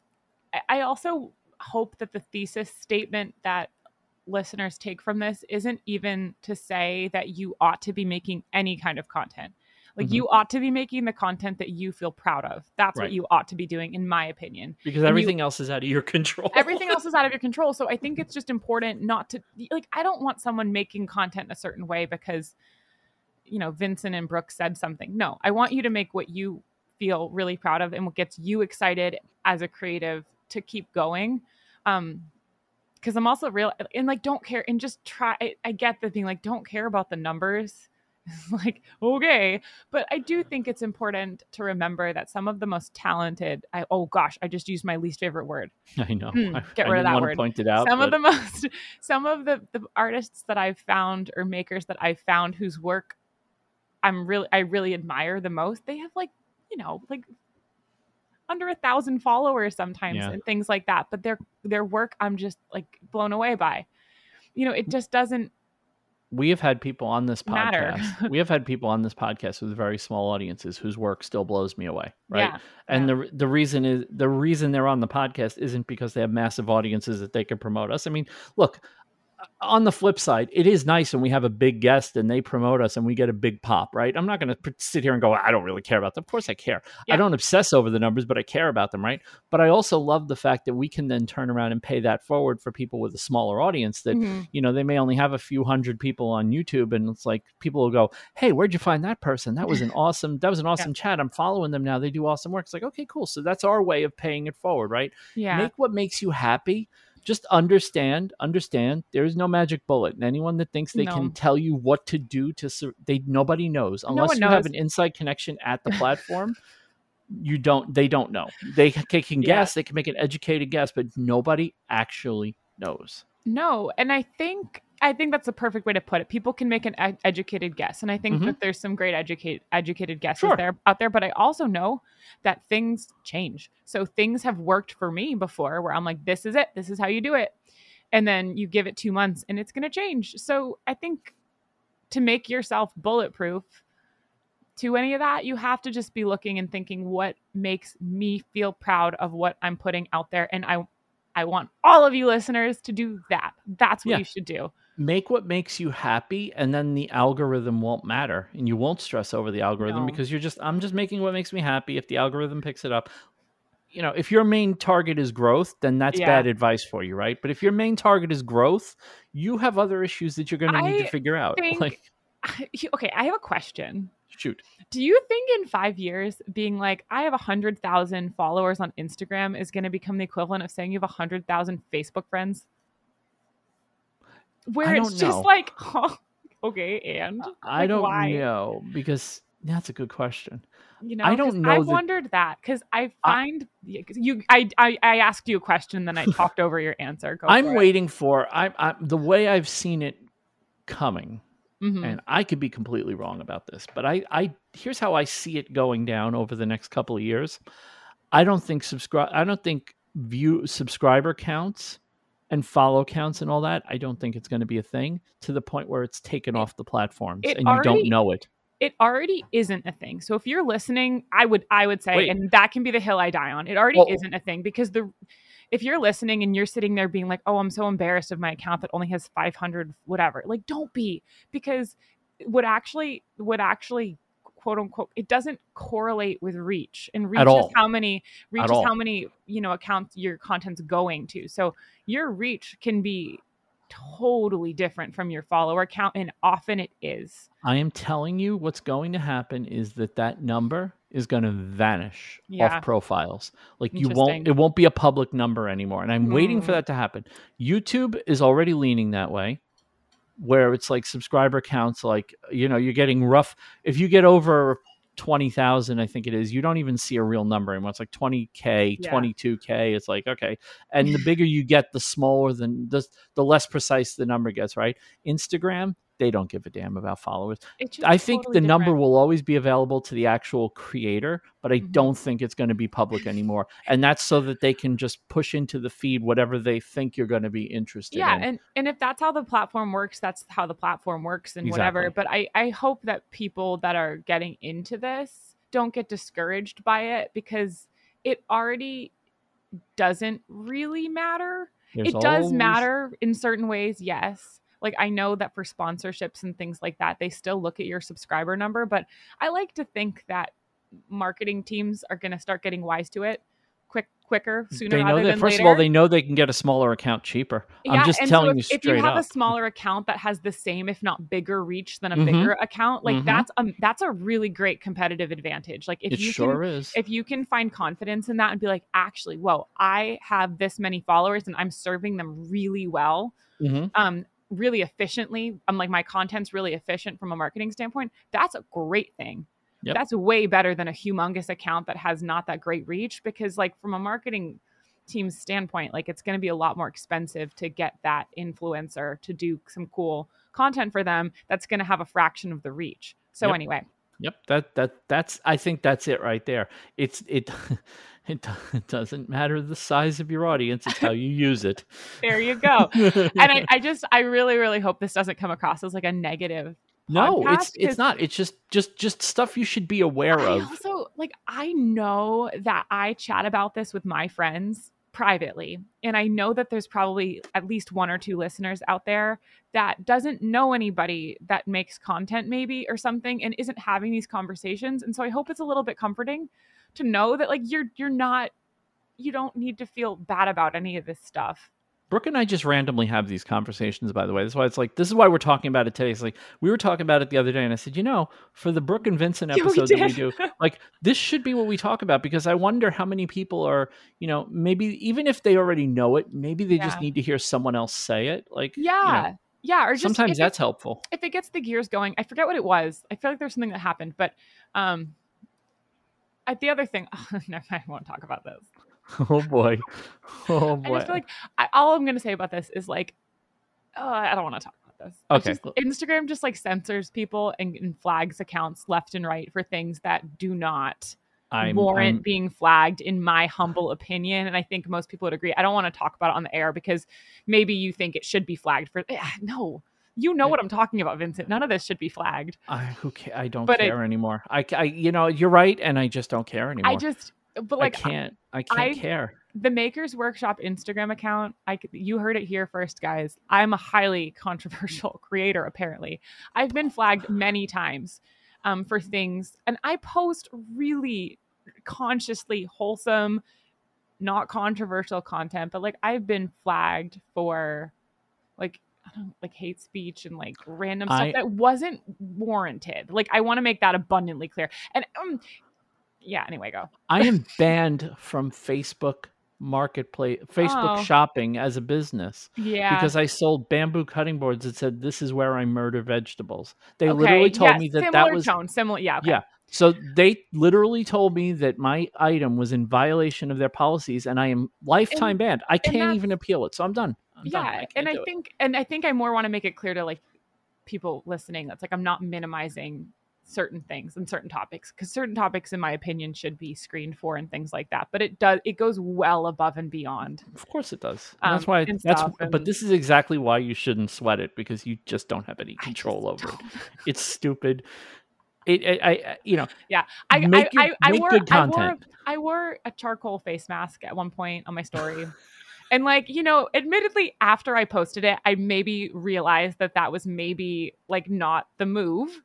[SPEAKER 2] I- I also hope that the thesis statement that listeners take from this isn't even to say that you ought to be making any kind of content. Like
[SPEAKER 1] Mhm.
[SPEAKER 2] you ought to be making the content that you feel proud of. That's what you ought to be doing, in my opinion.
[SPEAKER 1] because
[SPEAKER 2] And you-
[SPEAKER 1] everything else is out of your control.
[SPEAKER 2] Everything else is out of your control. So I think it's just important not to like I don't want someone making content a certain way because you know Vincent and Brooke said something. No, I want you to make what you feel really proud of and what gets you excited as a creative to keep going. Um because I'm also real and like don't care and just try I, I get the being like don't care about the numbers. Like okay, but I do think it's important to remember that some of the most talented I oh gosh, I just used my least favorite word
[SPEAKER 1] I know. I,
[SPEAKER 2] get
[SPEAKER 1] I
[SPEAKER 2] rid of that word.
[SPEAKER 1] to point it out.
[SPEAKER 2] some of the most some of the, the artists that i've found or makers that i've found whose work i'm really i really admire the most they have like you know like under a thousand followers sometimes
[SPEAKER 1] Yeah.
[SPEAKER 2] and things like that. But their their work, I'm just like blown away by. You know, it just doesn't
[SPEAKER 1] we have had people on this podcast. we have had people on this podcast with very small audiences whose work still blows me away. Right.
[SPEAKER 2] Yeah.
[SPEAKER 1] And
[SPEAKER 2] yeah.
[SPEAKER 1] the the reason is the reason they're on the podcast isn't because they have massive audiences that they can promote us. I mean, look, on the flip side, it is nice when we have a big guest and they promote us and we get a big pop, right? I'm not going to sit here and go, I don't really care about them. Of course, I care.
[SPEAKER 2] Yeah.
[SPEAKER 1] I don't obsess over the numbers, but I care about them, right? But I also love the fact that we can then turn around and pay that forward for people with a smaller audience that
[SPEAKER 2] Mhm.
[SPEAKER 1] you know they may only have a few hundred people on youtube and it's like people will go hey where'd you find that person that was an awesome that was an awesome chat i'm following them now they do awesome work it's like okay cool so that's our way of paying it forward right
[SPEAKER 2] yeah.
[SPEAKER 1] make what makes you happy just understand understand there is no magic bullet. And anyone that thinks they
[SPEAKER 2] No.
[SPEAKER 1] can tell you what to do to sur- they nobody knows. Unless
[SPEAKER 2] one
[SPEAKER 1] you have an inside connection at the platform you don't they don't know. They, they can
[SPEAKER 2] Yeah.
[SPEAKER 1] guess they can make an educated guess but nobody actually knows.
[SPEAKER 2] No, and I think I think that's the perfect way to put it. People can make an ed- educated guess, and I think
[SPEAKER 1] Mhm.
[SPEAKER 2] that there's some great educate educated guesses
[SPEAKER 1] Sure.
[SPEAKER 2] there out there. But I also know that things change. So things have worked for me before, where I'm like, "This is it. This is how you do it," and then you give it two months, and it's going to change. So I think to make yourself bulletproof to any of that, you have to just be looking and thinking, "What makes me feel proud of what I'm putting out there?" And I I want all of you listeners to do that. That's what
[SPEAKER 1] Yeah.
[SPEAKER 2] you should do.
[SPEAKER 1] Make what makes you happy and then the algorithm won't matter and you won't stress over the algorithm
[SPEAKER 2] No.
[SPEAKER 1] because you're just i'm just making what makes me happy if the algorithm picks it up you know if your main target is growth then that's
[SPEAKER 2] Yeah.
[SPEAKER 1] bad advice for you right but if your main target is growth you have other issues that you're going to need to figure out
[SPEAKER 2] think-
[SPEAKER 1] like
[SPEAKER 2] Okay, I have a question.
[SPEAKER 1] shoot
[SPEAKER 2] Do you think in five years, being like, I have a 100,000 followers on Instagram is going to become the equivalent of saying you have a 100,000 Facebook friends? Where
[SPEAKER 1] I
[SPEAKER 2] it's just
[SPEAKER 1] know.
[SPEAKER 2] like, huh, okay, and
[SPEAKER 1] i
[SPEAKER 2] Like,
[SPEAKER 1] don't
[SPEAKER 2] why?
[SPEAKER 1] know because that's a good question
[SPEAKER 2] you know,
[SPEAKER 1] I don't know
[SPEAKER 2] I
[SPEAKER 1] that-
[SPEAKER 2] wondered that because I find you. I, I I asked you a question, then I talked over your answer. Go
[SPEAKER 1] i'm
[SPEAKER 2] for it.
[SPEAKER 1] waiting for I, I the way i've seen it coming
[SPEAKER 2] Mhm.
[SPEAKER 1] and I could be completely wrong about this, but I, I here's how I see it going down over the next couple of years. I don't think subscribe. I don't think view subscriber counts and follow counts and all that. I don't think it's going to be a thing to the point where it's taken
[SPEAKER 2] It-
[SPEAKER 1] off the platforms and you don't know it.
[SPEAKER 2] it already isn't a thing. So if you're listening, I would I would say,
[SPEAKER 1] Wait.
[SPEAKER 2] and that can be the hill I die on. It already
[SPEAKER 1] Well-
[SPEAKER 2] isn't a thing because the if you're listening and you're sitting there being like, oh, I'm so embarrassed of my account that only has 500 whatever, like don't be because what actually what actually quote unquote it doesn't correlate with reach and reach is how many reach
[SPEAKER 1] At
[SPEAKER 2] is
[SPEAKER 1] all.
[SPEAKER 2] how many you know accounts your content's going to so your reach can be totally different from your follower count and often it is
[SPEAKER 1] I am telling you, what's going to happen is that that number is going to vanish
[SPEAKER 2] Yeah.
[SPEAKER 1] off profiles. Like you won't, it won't be a public number anymore. And I'm waiting for
[SPEAKER 2] Mm.
[SPEAKER 1] that to happen. YouTube is already leaning that way, where it's like subscriber counts. Like you know, you're getting rough. If you get over twenty thousand, I think it is, you don't even see a real number anymore. It's like twenty k,
[SPEAKER 2] Yeah.
[SPEAKER 1] twenty two k. It's like okay, and the bigger you get, the smaller the the the less precise the number gets. Right? Instagram. They don't give a damn about followers. I think
[SPEAKER 2] totally
[SPEAKER 1] the number will always be available to the actual creator, but I
[SPEAKER 2] Mhm.
[SPEAKER 1] don't think it's going to be public anymore. And that's so that they can just push into the feed whatever they think you're going to be interested
[SPEAKER 2] yeah
[SPEAKER 1] in.
[SPEAKER 2] and and if that's how the platform works that's how the platform works and whatever but i i hope that people that are getting into this don't get discouraged by it because it already doesn't really matter
[SPEAKER 1] There's
[SPEAKER 2] it does
[SPEAKER 1] always-
[SPEAKER 2] matter in certain ways yes like i know that for sponsorships and things like that they still look at your subscriber number but i like to think that marketing teams are going to start getting wise to it quick quicker sooner
[SPEAKER 1] They know that first
[SPEAKER 2] later
[SPEAKER 1] of all, they know they can get a smaller account cheaper. I'm just telling
[SPEAKER 2] so
[SPEAKER 1] you
[SPEAKER 2] if,
[SPEAKER 1] straight
[SPEAKER 2] if you have
[SPEAKER 1] up.
[SPEAKER 2] a smaller account that has the same, if not bigger, reach than a
[SPEAKER 1] Mhm.
[SPEAKER 2] bigger account, like
[SPEAKER 1] Mhm.
[SPEAKER 2] that's um that's a really great competitive advantage. Like if
[SPEAKER 1] it
[SPEAKER 2] you
[SPEAKER 1] sure
[SPEAKER 2] can,
[SPEAKER 1] is.
[SPEAKER 2] if you can find confidence in that and be like, actually, whoa, I have this many followers and I'm serving them really well,
[SPEAKER 1] Mhm.
[SPEAKER 2] um, really efficiently. I'm like my content's really efficient from a marketing standpoint. That's a great thing.
[SPEAKER 1] Yep.
[SPEAKER 2] That's way better than a humongous account that has not that great reach because, like, from a marketing team's standpoint, like it's going to be a lot more expensive to get that influencer to do some cool content for them that's going to have a fraction of the reach. So
[SPEAKER 1] Yep.
[SPEAKER 2] anyway,
[SPEAKER 1] Yep, that that that's I think that's it right there. It's it It, do- it doesn't matter the size of your audience; it's how you use it.
[SPEAKER 2] There you go. and I, I just I really really hope this doesn't come across as like a negative.
[SPEAKER 1] no, it's it's not. It's just just just stuff you should be aware
[SPEAKER 2] I
[SPEAKER 1] of.
[SPEAKER 2] also like I know that I chat about this with my friends privately and I know that there's probably at least one or two listeners out there that doesn't know anybody that makes content maybe or something and isn't having these conversations and so I hope it's a little bit comforting to know that like you're you're not you don't need to feel bad about any of this stuff.
[SPEAKER 1] Brooke and I just randomly have these conversations, by the way. That's why it's like, this is why we're talking about it today. It's like, we were talking about it the other day, and I said, you know, for the Brooke and Vincent
[SPEAKER 2] Yeah, we
[SPEAKER 1] episode that we do, like, this should be what we talk about because I wonder how many people are, you know, maybe even if they already know it, maybe they just need to hear someone else say it. Like, you know,
[SPEAKER 2] Yeah. yeah, or just
[SPEAKER 1] sometimes
[SPEAKER 2] if it-
[SPEAKER 1] that's helpful.
[SPEAKER 2] if it gets the gears going, I forget what it was. I feel like there's something that happened, but um, I, the other thing, I won't talk about this.
[SPEAKER 1] Oh, boy. Oh, boy.
[SPEAKER 2] I just feel like I, all I'm going to say about this is like, uh, I don't want to talk about this.
[SPEAKER 1] Okay.
[SPEAKER 2] just- Instagram just like censors people and, and flags accounts left and right for things that do not
[SPEAKER 1] I'm,
[SPEAKER 2] warrant
[SPEAKER 1] I'm-
[SPEAKER 2] being flagged, in my humble opinion. And I think most people would agree. I don't want to talk about it on the air because maybe you think it should be flagged for. Eh, No, you know what I'm talking about, Vincent. None of this should be flagged.
[SPEAKER 1] I, who ca- I don't
[SPEAKER 2] But it-
[SPEAKER 1] care anymore. I, I, you know, you're right, and I just don't care anymore.
[SPEAKER 2] I just, but like,
[SPEAKER 1] I can't. I can't
[SPEAKER 2] I-
[SPEAKER 1] care.
[SPEAKER 2] the Makers Workshop Instagram account, I you heard it here first, guys. I'm a highly controversial creator. Apparently, I've been flagged many times um, for things, and I post really consciously wholesome, not controversial content. But like, I've been flagged for like. I don't like hate speech and like random stuff
[SPEAKER 1] I-
[SPEAKER 2] that wasn't warranted. Like I want to make that abundantly clear. And um yeah, anyway, go.
[SPEAKER 1] I am banned from Facebook Marketplace, Facebook
[SPEAKER 2] Oh.
[SPEAKER 1] shopping as a business
[SPEAKER 2] Yeah.
[SPEAKER 1] because I sold bamboo cutting boards that said, "This is where I murder vegetables." They
[SPEAKER 2] Okay,
[SPEAKER 1] literally told me that
[SPEAKER 2] similar
[SPEAKER 1] that was
[SPEAKER 2] tone, similar. Yeah, okay.
[SPEAKER 1] yeah. So they literally told me that my item was in violation of their policies, and I am lifetime
[SPEAKER 2] And-
[SPEAKER 1] banned. I can't even appeal it, so I'm done.
[SPEAKER 2] Yeah,
[SPEAKER 1] I
[SPEAKER 2] and I
[SPEAKER 1] do it.
[SPEAKER 2] think, and I think I more want to make it clear to like people listening that's like I'm not minimizing certain things and certain topics because certain topics, in my opinion, should be screened for and things like that. But it does, it goes well above and beyond.
[SPEAKER 1] Of course it does. And that's
[SPEAKER 2] um,
[SPEAKER 1] why.
[SPEAKER 2] and
[SPEAKER 1] That's.
[SPEAKER 2] stuff,
[SPEAKER 1] But this is exactly why you shouldn't sweat it because you just don't have any control over it.
[SPEAKER 2] don't.
[SPEAKER 1] It's stupid. It, I, I, I- you know,
[SPEAKER 2] I,
[SPEAKER 1] Make
[SPEAKER 2] I,
[SPEAKER 1] your-
[SPEAKER 2] I, I wore, I wore,
[SPEAKER 1] content.
[SPEAKER 2] I wore a charcoal face mask at one point on my story. And like, you know, admittedly, after I posted it, I maybe realized that that was maybe like not the move.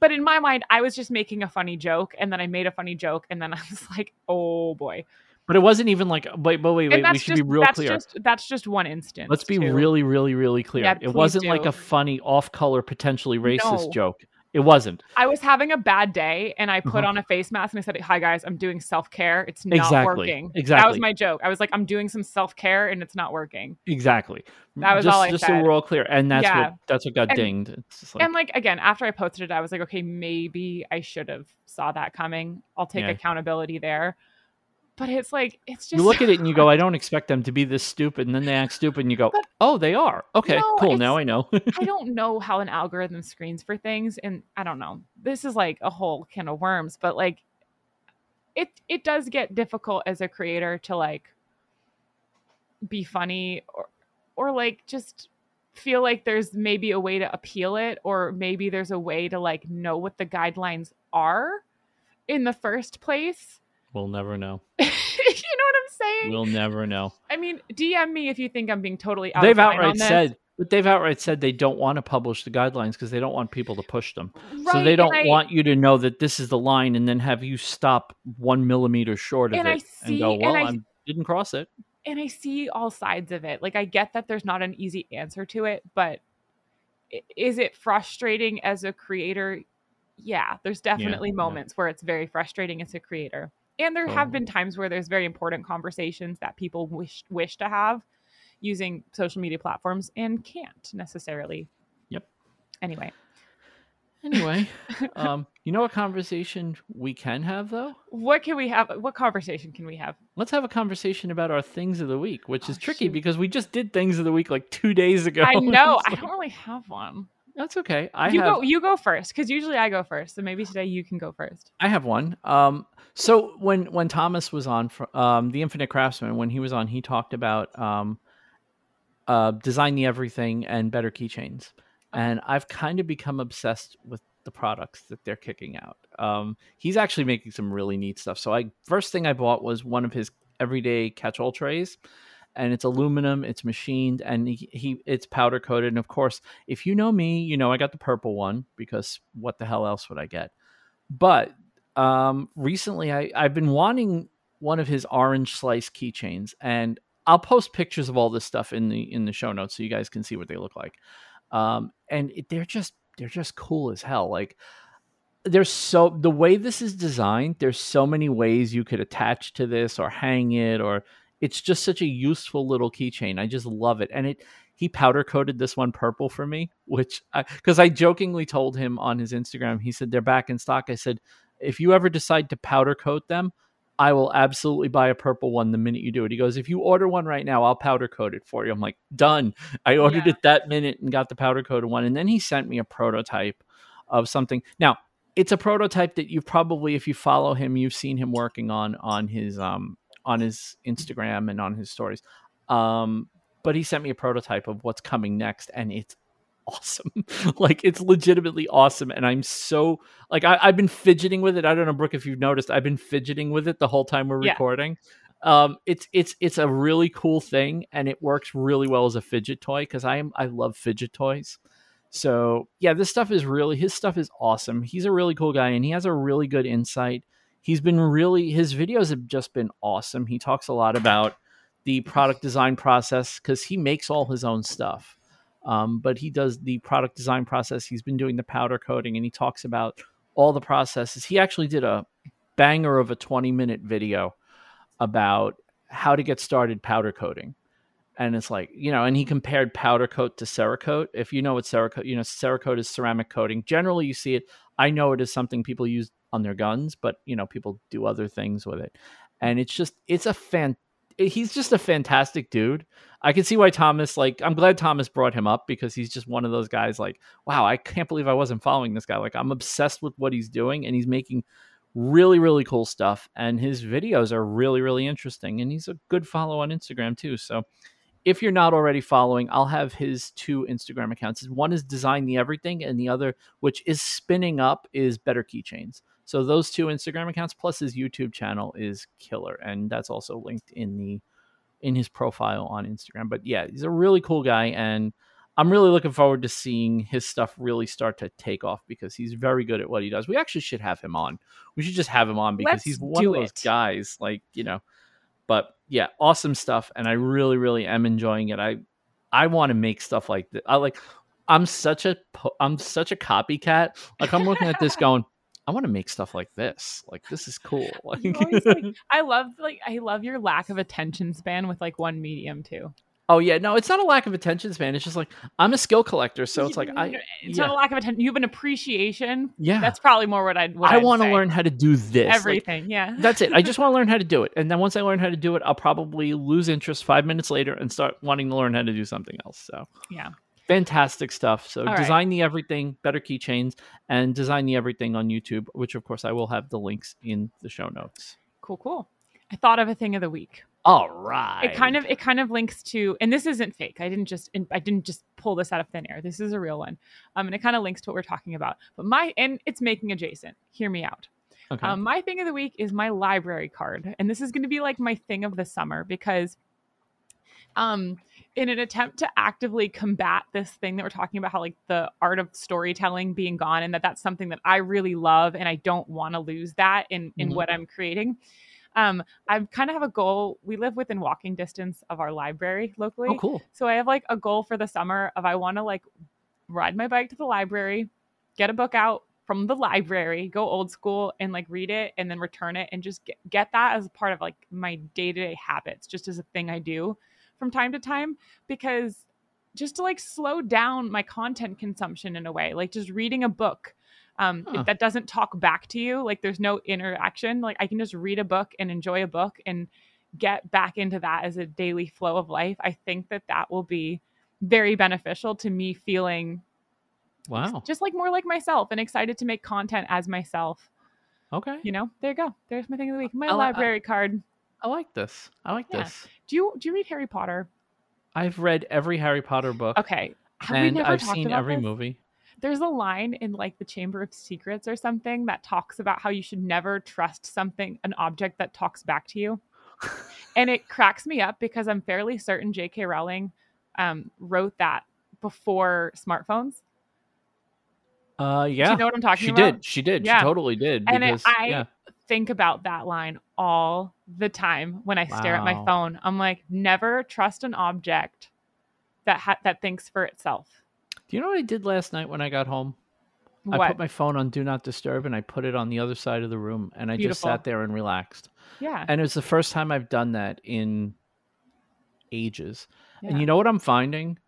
[SPEAKER 2] But in my mind, I was just making a funny joke. And then I made a funny joke. And then I was like, oh boy.
[SPEAKER 1] but it wasn't even like. Wait, but wait, wait. We should
[SPEAKER 2] just,
[SPEAKER 1] be real
[SPEAKER 2] that's
[SPEAKER 1] clear.
[SPEAKER 2] just, that's just one instance.
[SPEAKER 1] Let's be
[SPEAKER 2] too.
[SPEAKER 1] really, really, really clear.
[SPEAKER 2] Yeah,
[SPEAKER 1] it wasn't like a funny, off-color, potentially racist
[SPEAKER 2] No.
[SPEAKER 1] joke. It wasn't
[SPEAKER 2] I was having a bad day and I put
[SPEAKER 1] Uh-huh.
[SPEAKER 2] on a face mask and I said, Hi guys, I'm doing self care. It's not
[SPEAKER 1] Exactly.
[SPEAKER 2] working. That was my joke. I was like, I'm doing some self care and it's not working.
[SPEAKER 1] exactly.
[SPEAKER 2] That was
[SPEAKER 1] just,
[SPEAKER 2] all I
[SPEAKER 1] just
[SPEAKER 2] said.
[SPEAKER 1] so we're all clear, and that's
[SPEAKER 2] Yeah.
[SPEAKER 1] what that's what got
[SPEAKER 2] And-
[SPEAKER 1] dinged. It's just like,
[SPEAKER 2] and like again, after I posted it, I was like, okay, maybe I should have saw that coming. I'll take
[SPEAKER 1] Yeah.
[SPEAKER 2] accountability there. But it's like it's just
[SPEAKER 1] you look at it and you go, I don't expect them to be this stupid, and then they act stupid, and you go,
[SPEAKER 2] But-
[SPEAKER 1] Oh, they are. Okay,
[SPEAKER 2] No,
[SPEAKER 1] cool. Now I know.
[SPEAKER 2] I don't know how an algorithm screens for things, and I don't know. This is like a whole can of worms, but like it it does get difficult as a creator to like be funny or or like just feel like there's maybe a way to appeal it or maybe there's a way to like know what the guidelines are in the first place.
[SPEAKER 1] We'll never know.
[SPEAKER 2] you know what I'm saying?
[SPEAKER 1] We'll never know.
[SPEAKER 2] I mean, DM me if you think I'm being totally out
[SPEAKER 1] They've
[SPEAKER 2] of line on
[SPEAKER 1] outright
[SPEAKER 2] this.
[SPEAKER 1] said, but they've outright said they don't want to publish the guidelines because they don't want people to push them.
[SPEAKER 2] Right,
[SPEAKER 1] so
[SPEAKER 2] they
[SPEAKER 1] don't
[SPEAKER 2] I-
[SPEAKER 1] want you to know that this is the line and then have you stop one millimeter short of it
[SPEAKER 2] I
[SPEAKER 1] and
[SPEAKER 2] see-
[SPEAKER 1] go,
[SPEAKER 2] and
[SPEAKER 1] well,
[SPEAKER 2] I-
[SPEAKER 1] didn't cross it.
[SPEAKER 2] and I see all sides of it. Like I get that there's not an easy answer to it, but is it frustrating as a creator? Yeah, there's definitely
[SPEAKER 1] yeah.
[SPEAKER 2] moments where it's very frustrating as a creator. And there have been times where there's very important conversations that people wish wish to have using social media platforms and can't necessarily.
[SPEAKER 1] Yep.
[SPEAKER 2] Anyway,
[SPEAKER 1] Anyway, um, you know what conversation we can have though?
[SPEAKER 2] what can we have? What conversation can we have?
[SPEAKER 1] Let's have a conversation about our things of the week, which is
[SPEAKER 2] Oh,
[SPEAKER 1] tricky
[SPEAKER 2] shoot.
[SPEAKER 1] because we just did things of the week like two days ago.
[SPEAKER 2] I know I don't really have one.
[SPEAKER 1] That's okay. I
[SPEAKER 2] you
[SPEAKER 1] have
[SPEAKER 2] go you go first because usually I go first. So maybe today you can go first.
[SPEAKER 1] I have one. Um, so when when Thomas was on, for, um, the Infinite Craftsman, when he was on, he talked about um, uh, design the everything and better keychains, and I've kind of become obsessed with the products that they're kicking out. Um, he's actually making some really neat stuff. So I first thing I bought was one of his everyday catch-all trays and it's aluminum it's machined and he, he, it's powder coated and of course if you know me you know i got the purple one because what the hell else would i get? But um recently i i've been wanting one of his orange slice keychains and i'll post pictures of all this stuff in the in the show notes so you guys can see what they look like. Um and it, they're just they're just cool as hell like there's so the way this is designed there's so many ways you could attach to this or hang it or it's just such a useful little keychain. I just love it. And it he powder coated this one purple for me which because I, I jokingly told him on his instagram he said they're back in stock. I said if you ever decide to powder coat them i will absolutely buy a purple one the minute you do it. He goes if you order one right now i'll powder coat it for you. I'm like done. I ordered yeah. it that minute and got the powder coated one. And then he sent me a prototype of something. Now it's a prototype that you've probably, if you follow him, you've seen him working on on his um on his Instagram and on his stories. Um, but he sent me a prototype of what's coming next, and it's awesome. like it's legitimately awesome, and I'm so like I, have been fidgeting with it. I don't know, Brooke, if you've noticed, I've been fidgeting with it the whole time we're yeah. recording. Um, it's it's it's a really cool thing, and it works really well as a fidget toy because I am I love fidget toys. So yeah, this stuff is really his stuff is awesome. He's a really cool guy and he has a really good insight. He's been really his videos have just been awesome. He talks a lot about the product design process because he makes all his own stuff. Um, but he does the product design process. He's been doing the powder coating and he talks about all the processes. He actually did a banger of a 20 minute video about how to get started powder coating and it's like you know and he compared powder coat to cerakote if you know what cerakote you know cerakote is ceramic coating generally you see it i know it is something people use on their guns but you know people do other things with it. And it's just it's a fan eh, he's just a fantastic dude. I can see why thomas like i'm glad thomas brought him up because he's just one of those guys like wow i can't believe i wasn't following this guy. Like i'm obsessed with what he's doing and he's making really really cool stuff. And his videos are really really interesting and he's a good follow on instagram too. So if you're not already following, I'll have his two Instagram accounts. One is Design the Everything, and the other, which is spinning up, is Better Keychains. So those two Instagram accounts plus his YouTube channel is killer, and that's also linked in the in his profile on Instagram. But yeah, he's a really cool guy, and I'm really looking forward to seeing his stuff really start to take off because he's very good at what he does. We actually should have him on. We should just have him on because Let's he's one of those it. guys, like you know but yeah, awesome stuff, and I really, really am enjoying it. I I want to make stuff like this. I like. I'm such a I'm such a copycat. Like I'm looking at this going, I want to make stuff like this. Like this is cool. Like,
[SPEAKER 2] like, I love like I love your lack of attention span with like one medium too.
[SPEAKER 1] Oh yeah, no, it's not a lack of attention span. It's just like I'm a skill collector, so it's like I.
[SPEAKER 2] It's
[SPEAKER 1] yeah.
[SPEAKER 2] not a lack of attention. You have an appreciation.
[SPEAKER 1] Yeah,
[SPEAKER 2] that's probably more what I'd. What
[SPEAKER 1] I want to learn how to do this.
[SPEAKER 2] Everything,
[SPEAKER 1] like,
[SPEAKER 2] yeah.
[SPEAKER 1] That's it. I just want to learn how to do it, and then once I learn how to do it, I'll probably lose interest five minutes later and start wanting to learn how to do something else. So
[SPEAKER 2] yeah,
[SPEAKER 1] fantastic stuff. So All design right. the everything, better keychains, and design the everything on YouTube, which of course I will have the links in the show notes.
[SPEAKER 2] Cool, cool. I thought of a thing of the week.
[SPEAKER 1] All right.
[SPEAKER 2] It kind of it kind of links to, and this isn't fake. I didn't just I didn't just pull this out of thin air. This is a real one, um, and it kind of links to what we're talking about. But my and it's making adjacent. Hear me out. Okay. Um, my thing of the week is my library card, and this is going to be like my thing of the summer because, um, in an attempt to actively combat this thing that we're talking about, how like the art of storytelling being gone, and that that's something that I really love, and I don't want to lose that in in mm-hmm. what I'm creating um, I kind of have a goal. We live within walking distance of our library locally.
[SPEAKER 1] Oh, cool.
[SPEAKER 2] So I have like a goal for the summer of I want to like ride my bike to the library, get a book out from the library, go old school and like read it and then return it and just get, get that as part of like my day-to-day habits, just as a thing I do from time to time because just to like slow down my content consumption in a way, like just reading a book um huh. that doesn't talk back to you like there's no interaction like i can just read a book and enjoy a book and get back into that as a daily flow of life i think that that will be very beneficial to me feeling
[SPEAKER 1] Wow.
[SPEAKER 2] Just like more like myself and excited to make content as myself.
[SPEAKER 1] Okay.
[SPEAKER 2] You know, there you go. There's my thing of the week. My
[SPEAKER 1] I li- I-
[SPEAKER 2] library card.
[SPEAKER 1] I like this. I like
[SPEAKER 2] Yeah.
[SPEAKER 1] this.
[SPEAKER 2] Do you do you read Harry Potter?
[SPEAKER 1] I've read every Harry Potter book
[SPEAKER 2] Okay. Have
[SPEAKER 1] and I've seen every
[SPEAKER 2] this?
[SPEAKER 1] movie.
[SPEAKER 2] There's a line in like the Chamber of Secrets or something that talks about how you should never trust something, an object that talks back to you. and it cracks me up because I'm fairly certain J.K. Rowling um, wrote that before smartphones.
[SPEAKER 1] Uh,
[SPEAKER 2] Do
[SPEAKER 1] yeah.
[SPEAKER 2] you know what I'm talking
[SPEAKER 1] she
[SPEAKER 2] about?
[SPEAKER 1] did. She did.
[SPEAKER 2] Yeah.
[SPEAKER 1] She totally did.
[SPEAKER 2] And it, I
[SPEAKER 1] yeah.
[SPEAKER 2] think about that line all the time when I stare at my phone. I'm like, never trust an object that ha- that thinks for itself.
[SPEAKER 1] Do you know what I did last night when I got home? I put my phone on do not disturb and I put it on the other side of the room and I just sat there and relaxed.
[SPEAKER 2] yeah.
[SPEAKER 1] And it was the first time I've done that in ages. And you know what I'm finding?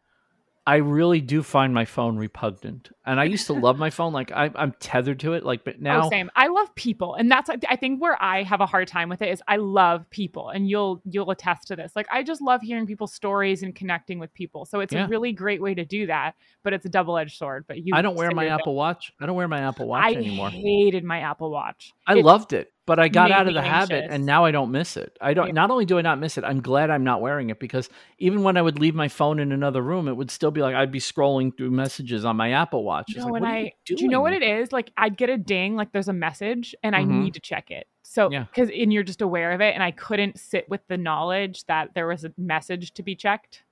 [SPEAKER 1] I really do find my phone repugnant. And I used to love my phone. Like I, I'm tethered to it. Like, but oh, now
[SPEAKER 2] oh, same. I love people, and that's I think where I have a hard time with it is I love people, and you'll you'll attest to this. Like I just love hearing people's stories and connecting with people. So it's
[SPEAKER 1] Yeah.
[SPEAKER 2] a really great way to do that, but it's a double edged sword. But you,
[SPEAKER 1] I don't wear my. Apple Watch. I don't wear my Apple Watch
[SPEAKER 2] I
[SPEAKER 1] anymore.
[SPEAKER 2] I hated my Apple Watch.
[SPEAKER 1] I
[SPEAKER 2] It-
[SPEAKER 1] loved it, but I got out of the habit and now I don't miss it. I don't
[SPEAKER 2] Yeah.
[SPEAKER 1] not only do I not miss it, I'm glad I'm not wearing it because even when I would leave my phone in another room, it would still be like I'd be scrolling through messages on my Apple Watch. It's
[SPEAKER 2] No,
[SPEAKER 1] like,
[SPEAKER 2] and
[SPEAKER 1] what are
[SPEAKER 2] I do you know what it is? Like I'd get a ding, like there's a message, and I
[SPEAKER 1] Mhm.
[SPEAKER 2] need to check it. So
[SPEAKER 1] Yeah.
[SPEAKER 2] because and you're just aware of it, and I couldn't sit with the knowledge that there was a message to be checked.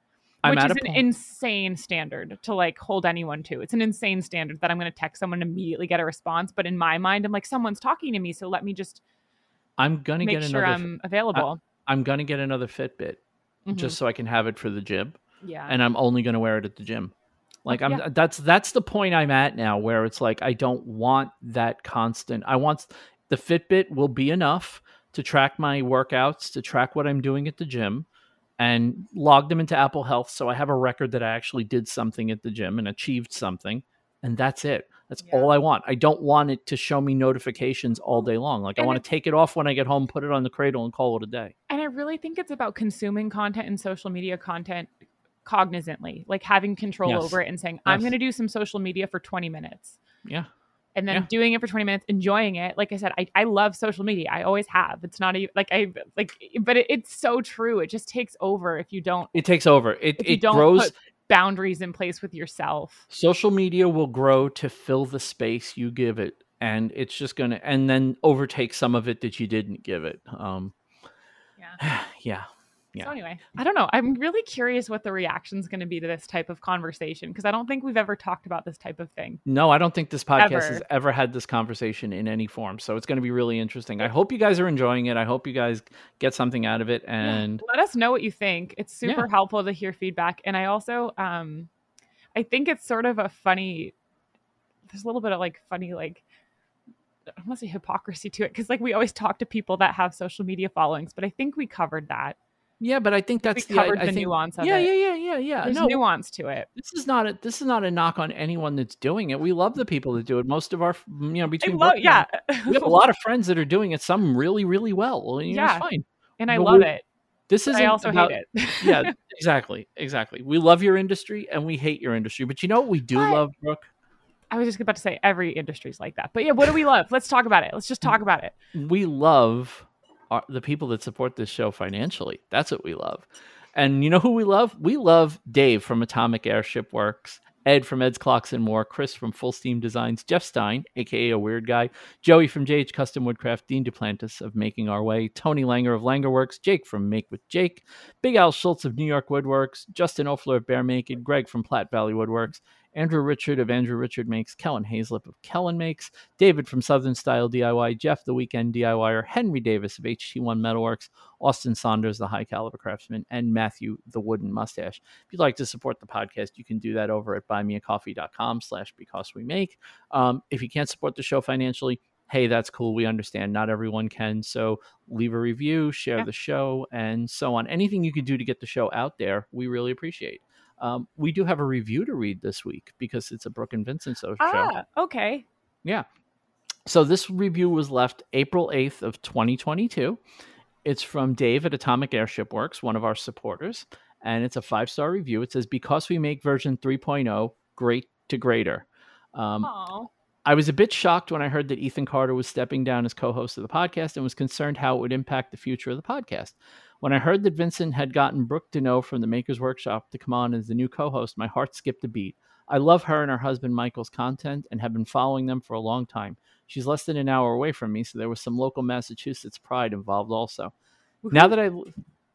[SPEAKER 1] I'm
[SPEAKER 2] which is an
[SPEAKER 1] point-
[SPEAKER 2] insane standard to like hold anyone to. It's an insane standard that I'm going to text someone and immediately get a response. But in my mind, I'm like, someone's talking to me, so let me just
[SPEAKER 1] I'm gonna
[SPEAKER 2] make
[SPEAKER 1] get
[SPEAKER 2] sure
[SPEAKER 1] another
[SPEAKER 2] I'm available.
[SPEAKER 1] I'm gonna get another Fitbit
[SPEAKER 2] Mhm.
[SPEAKER 1] just so I can have it for the gym.
[SPEAKER 2] yeah,
[SPEAKER 1] and I'm only going to wear it at the gym. Like I'm
[SPEAKER 2] yeah.
[SPEAKER 1] that's that's the point I'm at now where it's like I don't want that constant. I want the Fitbit will be enough to track my workouts, to track what I'm doing at the gym and logged them into Apple Health so I have a record that I actually did something at the gym and achieved something and that's it. That's
[SPEAKER 2] Yeah.
[SPEAKER 1] all I want. I don't want it to show me notifications all day long. Like I want to take it off when I get home, put it on the cradle and call it a day.
[SPEAKER 2] and I really think it's about consuming content and social media content cognizantly, like having control
[SPEAKER 1] Yes.
[SPEAKER 2] over it and saying, I'm going to do some social media for 20 minutes.
[SPEAKER 1] Yeah.
[SPEAKER 2] And then
[SPEAKER 1] Yeah.
[SPEAKER 2] doing it for 20 minutes enjoying it. Like i said i, I love social media. I always have. It's not a like i like but it, it's so true. It just takes over if you don't
[SPEAKER 1] It takes over. It it
[SPEAKER 2] don't
[SPEAKER 1] grows
[SPEAKER 2] boundaries in place with yourself.
[SPEAKER 1] Social media will grow to fill the space you give it and it's just going to and then overtake some of it that you didn't give it. Um
[SPEAKER 2] yeah.
[SPEAKER 1] yeah Yeah.
[SPEAKER 2] so anyway i don't know i'm really curious what the reaction is going to be to this type of conversation because i don't think we've ever talked about this type of thing
[SPEAKER 1] no i don't think this podcast
[SPEAKER 2] Ever.
[SPEAKER 1] has ever had this conversation in any form so it's going to be really interesting i hope you guys are enjoying it i hope you guys get something out of it
[SPEAKER 2] Yeah.
[SPEAKER 1] and
[SPEAKER 2] let us know what you think it's super
[SPEAKER 1] Yeah.
[SPEAKER 2] helpful to hear feedback and i also um i think it's sort of a funny there's a little bit of like funny like i want to say hypocrisy to it because like we always talk to people that have social media followings but i think we covered that
[SPEAKER 1] yeah but i think that's
[SPEAKER 2] we
[SPEAKER 1] the, I-
[SPEAKER 2] covered
[SPEAKER 1] I
[SPEAKER 2] the
[SPEAKER 1] think-
[SPEAKER 2] nuance of
[SPEAKER 1] yeah
[SPEAKER 2] it.
[SPEAKER 1] yeah yeah yeah yeah.
[SPEAKER 2] There's
[SPEAKER 1] no
[SPEAKER 2] nuance to it.
[SPEAKER 1] This is not a this is not a knock on anyone that's doing it. We love the people that do it. Most of our you know between
[SPEAKER 2] love,
[SPEAKER 1] and
[SPEAKER 2] yeah.
[SPEAKER 1] we have a lot of friends that are doing it some really really well you know,
[SPEAKER 2] Yeah.
[SPEAKER 1] fine.
[SPEAKER 2] And i
[SPEAKER 1] but
[SPEAKER 2] love it
[SPEAKER 1] this isn't
[SPEAKER 2] i also
[SPEAKER 1] about,
[SPEAKER 2] hate it.
[SPEAKER 1] Yeah, exactly, exactly. We love your industry and we hate your industry, but you know what we do
[SPEAKER 2] But-
[SPEAKER 1] love, Brooke?
[SPEAKER 2] i was just about to say every industry's like that but yeah what do we love? Let's talk about it. Let's just talk about it.
[SPEAKER 1] We love our, the people that support this show financially. That's what we love. And you know who we love? We love Dave from Atomic Airship Works, Ed from Ed's Clocks and More, Chris from Full Steam Designs, Jeff Stein, aka a weird guy, Joey from JH Custom Woodcraft, Dean Duplantis of Making Our Way, Tony Langer of Langer Works, Jake from Make with Jake, Big Al Schultz of New York Woodworks, Justin Ofler of Bear Naked, Greg from Platte Valley Woodworks, Andrew Richard of Andrew Richard Makes, Kellen Hazlip of Kellen Makes, David from Southern Style DIY, Jeff the Weekend DIYer, Henry Davis of HT1 Metalworks, Austin Saunders, the High Caliber Craftsman, and Matthew the Wooden Mustache. If you'd like to support the podcast, you can do that over at buymeacoffee.com slash because we make. Um, if you can't support the show financially, hey, that's cool. We understand not everyone can. So leave a review, share
[SPEAKER 2] Yeah.
[SPEAKER 1] the show, and so on. Anything you could do to get the show out there, we really appreciate. Um, we do have a review to read this week because it's a Brooke and Vincent show.
[SPEAKER 2] ah okay Yeah.
[SPEAKER 1] So this review was left April 8th of 2022. It's from Dave at Atomic Airship Works, one of our supporters, and it's a five-star review. It says because we make version 3.0 great to greater. Um,
[SPEAKER 2] Aw.
[SPEAKER 1] I was a bit shocked when I heard that Ethan Carter was stepping down as co host of the podcast and was concerned how it would impact the future of the podcast. When I heard that Vincent had gotten Brooke Deneau from the Makers Workshop to come on as the new co host, my heart skipped a beat. I love her and her husband Michael's content and have been following them for a long time. She's less than an hour away from me, so there was some local Massachusetts pride involved also. Now that I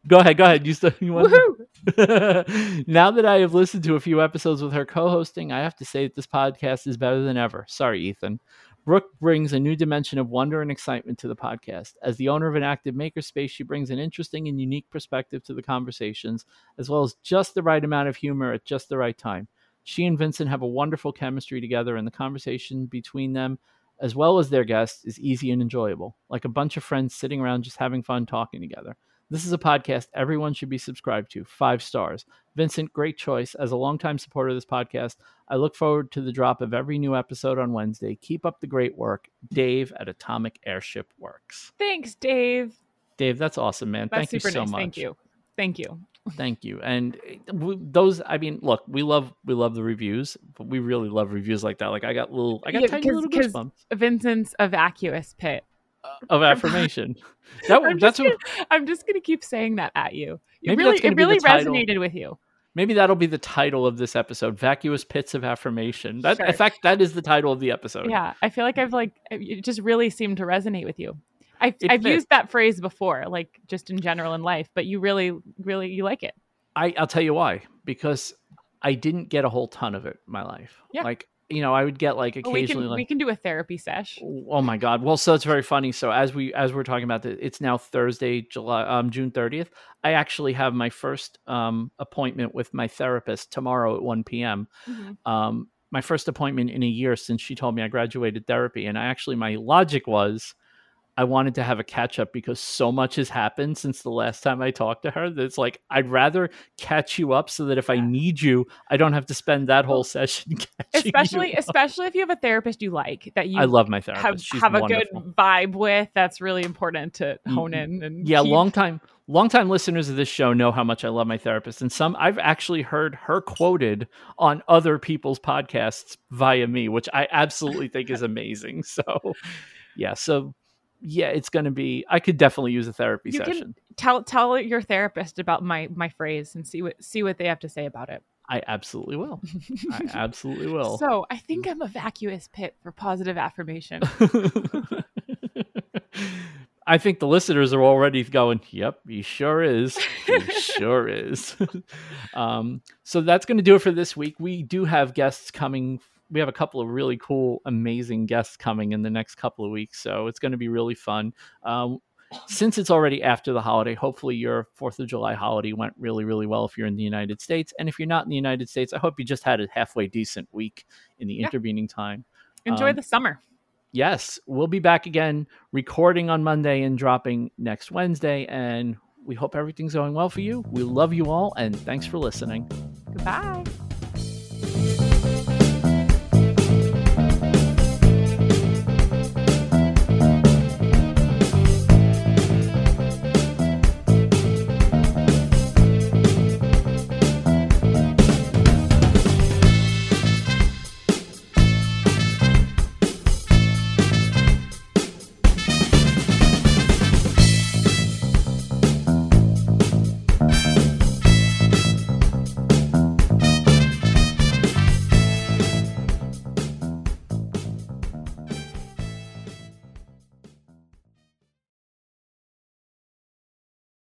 [SPEAKER 1] go ahead, go ahead. You still you want
[SPEAKER 2] Woohoo!
[SPEAKER 1] now that I have listened to a few episodes with her co-hosting, I have to say that this podcast is better than ever. Sorry, Ethan. Brooke brings a new dimension of wonder and excitement to the podcast. As the owner of an active makerspace, she brings an interesting and unique perspective to the conversations, as well as just the right amount of humor at just the right time. She and Vincent have a wonderful chemistry together, and the conversation between them, as well as their guests, is easy and enjoyable, like a bunch of friends sitting around just having fun talking together. This is a podcast everyone should be subscribed to. Five stars. Vincent, great choice. As a longtime supporter of this podcast, I look forward to the drop of every new episode on Wednesday. Keep up the great work. Dave at Atomic Airship Works.
[SPEAKER 2] Thanks, Dave.
[SPEAKER 1] Dave, that's awesome, man.
[SPEAKER 2] That's
[SPEAKER 1] Thank you so
[SPEAKER 2] nice.
[SPEAKER 1] much.
[SPEAKER 2] Thank you. Thank you.
[SPEAKER 1] Thank you. And uh, those, I mean, look, we love we love the reviews, but we really love reviews like that. Like I got little, I got
[SPEAKER 2] Yeah,
[SPEAKER 1] tiny little goosebumps
[SPEAKER 2] Vincent's a vacuous pit.
[SPEAKER 1] Of affirmation. That
[SPEAKER 2] I'm
[SPEAKER 1] that's
[SPEAKER 2] just,
[SPEAKER 1] what,
[SPEAKER 2] gonna, I'm just gonna keep saying that at you. It
[SPEAKER 1] Maybe
[SPEAKER 2] really,
[SPEAKER 1] that's gonna
[SPEAKER 2] it
[SPEAKER 1] be the
[SPEAKER 2] really resonated with you.
[SPEAKER 1] maybe that'll be the title of this episode: "Vacuous Pits of Affirmation." That,
[SPEAKER 2] Sure.
[SPEAKER 1] in fact, that is the title of the episode.
[SPEAKER 2] Yeah, I feel like I've like uh, it just really seemed to resonate with you. I've, I've used that phrase before, like just in general in life, but you really, really, you like it.
[SPEAKER 1] I, I'll tell you why. Because I didn't get a whole ton of it in my life.
[SPEAKER 2] Yeah.
[SPEAKER 1] Like you know, I would get like
[SPEAKER 2] But we
[SPEAKER 1] occasionally
[SPEAKER 2] can
[SPEAKER 1] like
[SPEAKER 2] we can do a therapy sesh.
[SPEAKER 1] Oh my God! Well, so it's very funny. So as we as we're talking about that, it's now Thursday, July, um, June thirtieth. I actually have my first um appointment with my therapist tomorrow at one p.m.
[SPEAKER 2] Mhm.
[SPEAKER 1] Um, my first appointment in a year since she told me I graduated therapy, and I actually my logic was. I wanted to have a catch up because so much has happened since the last time I talked to her that it's like I'd rather catch you up so that if I need you, I don't have to spend that whole session catching
[SPEAKER 2] Especially, especially if you have a therapist you like that you
[SPEAKER 1] I love my therapist.
[SPEAKER 2] have
[SPEAKER 1] She's
[SPEAKER 2] have a good vibe with. That's really important to
[SPEAKER 1] mm,
[SPEAKER 2] hone mm. in and
[SPEAKER 1] yeah
[SPEAKER 2] keep-
[SPEAKER 1] long time long time listeners of this show know how much i love my therapist and some i've actually heard her quoted on other people's podcasts via me which i absolutely think is amazing so yeah so yeah it's going to be i could definitely use a therapy
[SPEAKER 2] You can-
[SPEAKER 1] session
[SPEAKER 2] tell tell your therapist about my my phrase and see what see what they have to say about it.
[SPEAKER 1] i absolutely will i absolutely will
[SPEAKER 2] So I think I'm a vacuous pit for positive affirmation.
[SPEAKER 1] I think the listeners are already going, yep, he sure is. He sure is. um, so that's going to do it for this week. We do have guests coming. We have a couple of really cool, amazing guests coming in the next couple of weeks. So it's going to be really fun. Um, since it's already after the holiday, hopefully your Fourth of July holiday went really, really well if you're in the United States. And if you're not in the United States, I hope you just had a halfway decent week in the
[SPEAKER 2] Yeah.
[SPEAKER 1] intervening time.
[SPEAKER 2] Enjoy
[SPEAKER 1] Um,
[SPEAKER 2] the summer.
[SPEAKER 1] yes, we'll be back again recording on Monday and dropping next Wednesday. And we hope everything's going well for you. We love you all, and thanks for listening.
[SPEAKER 2] Goodbye.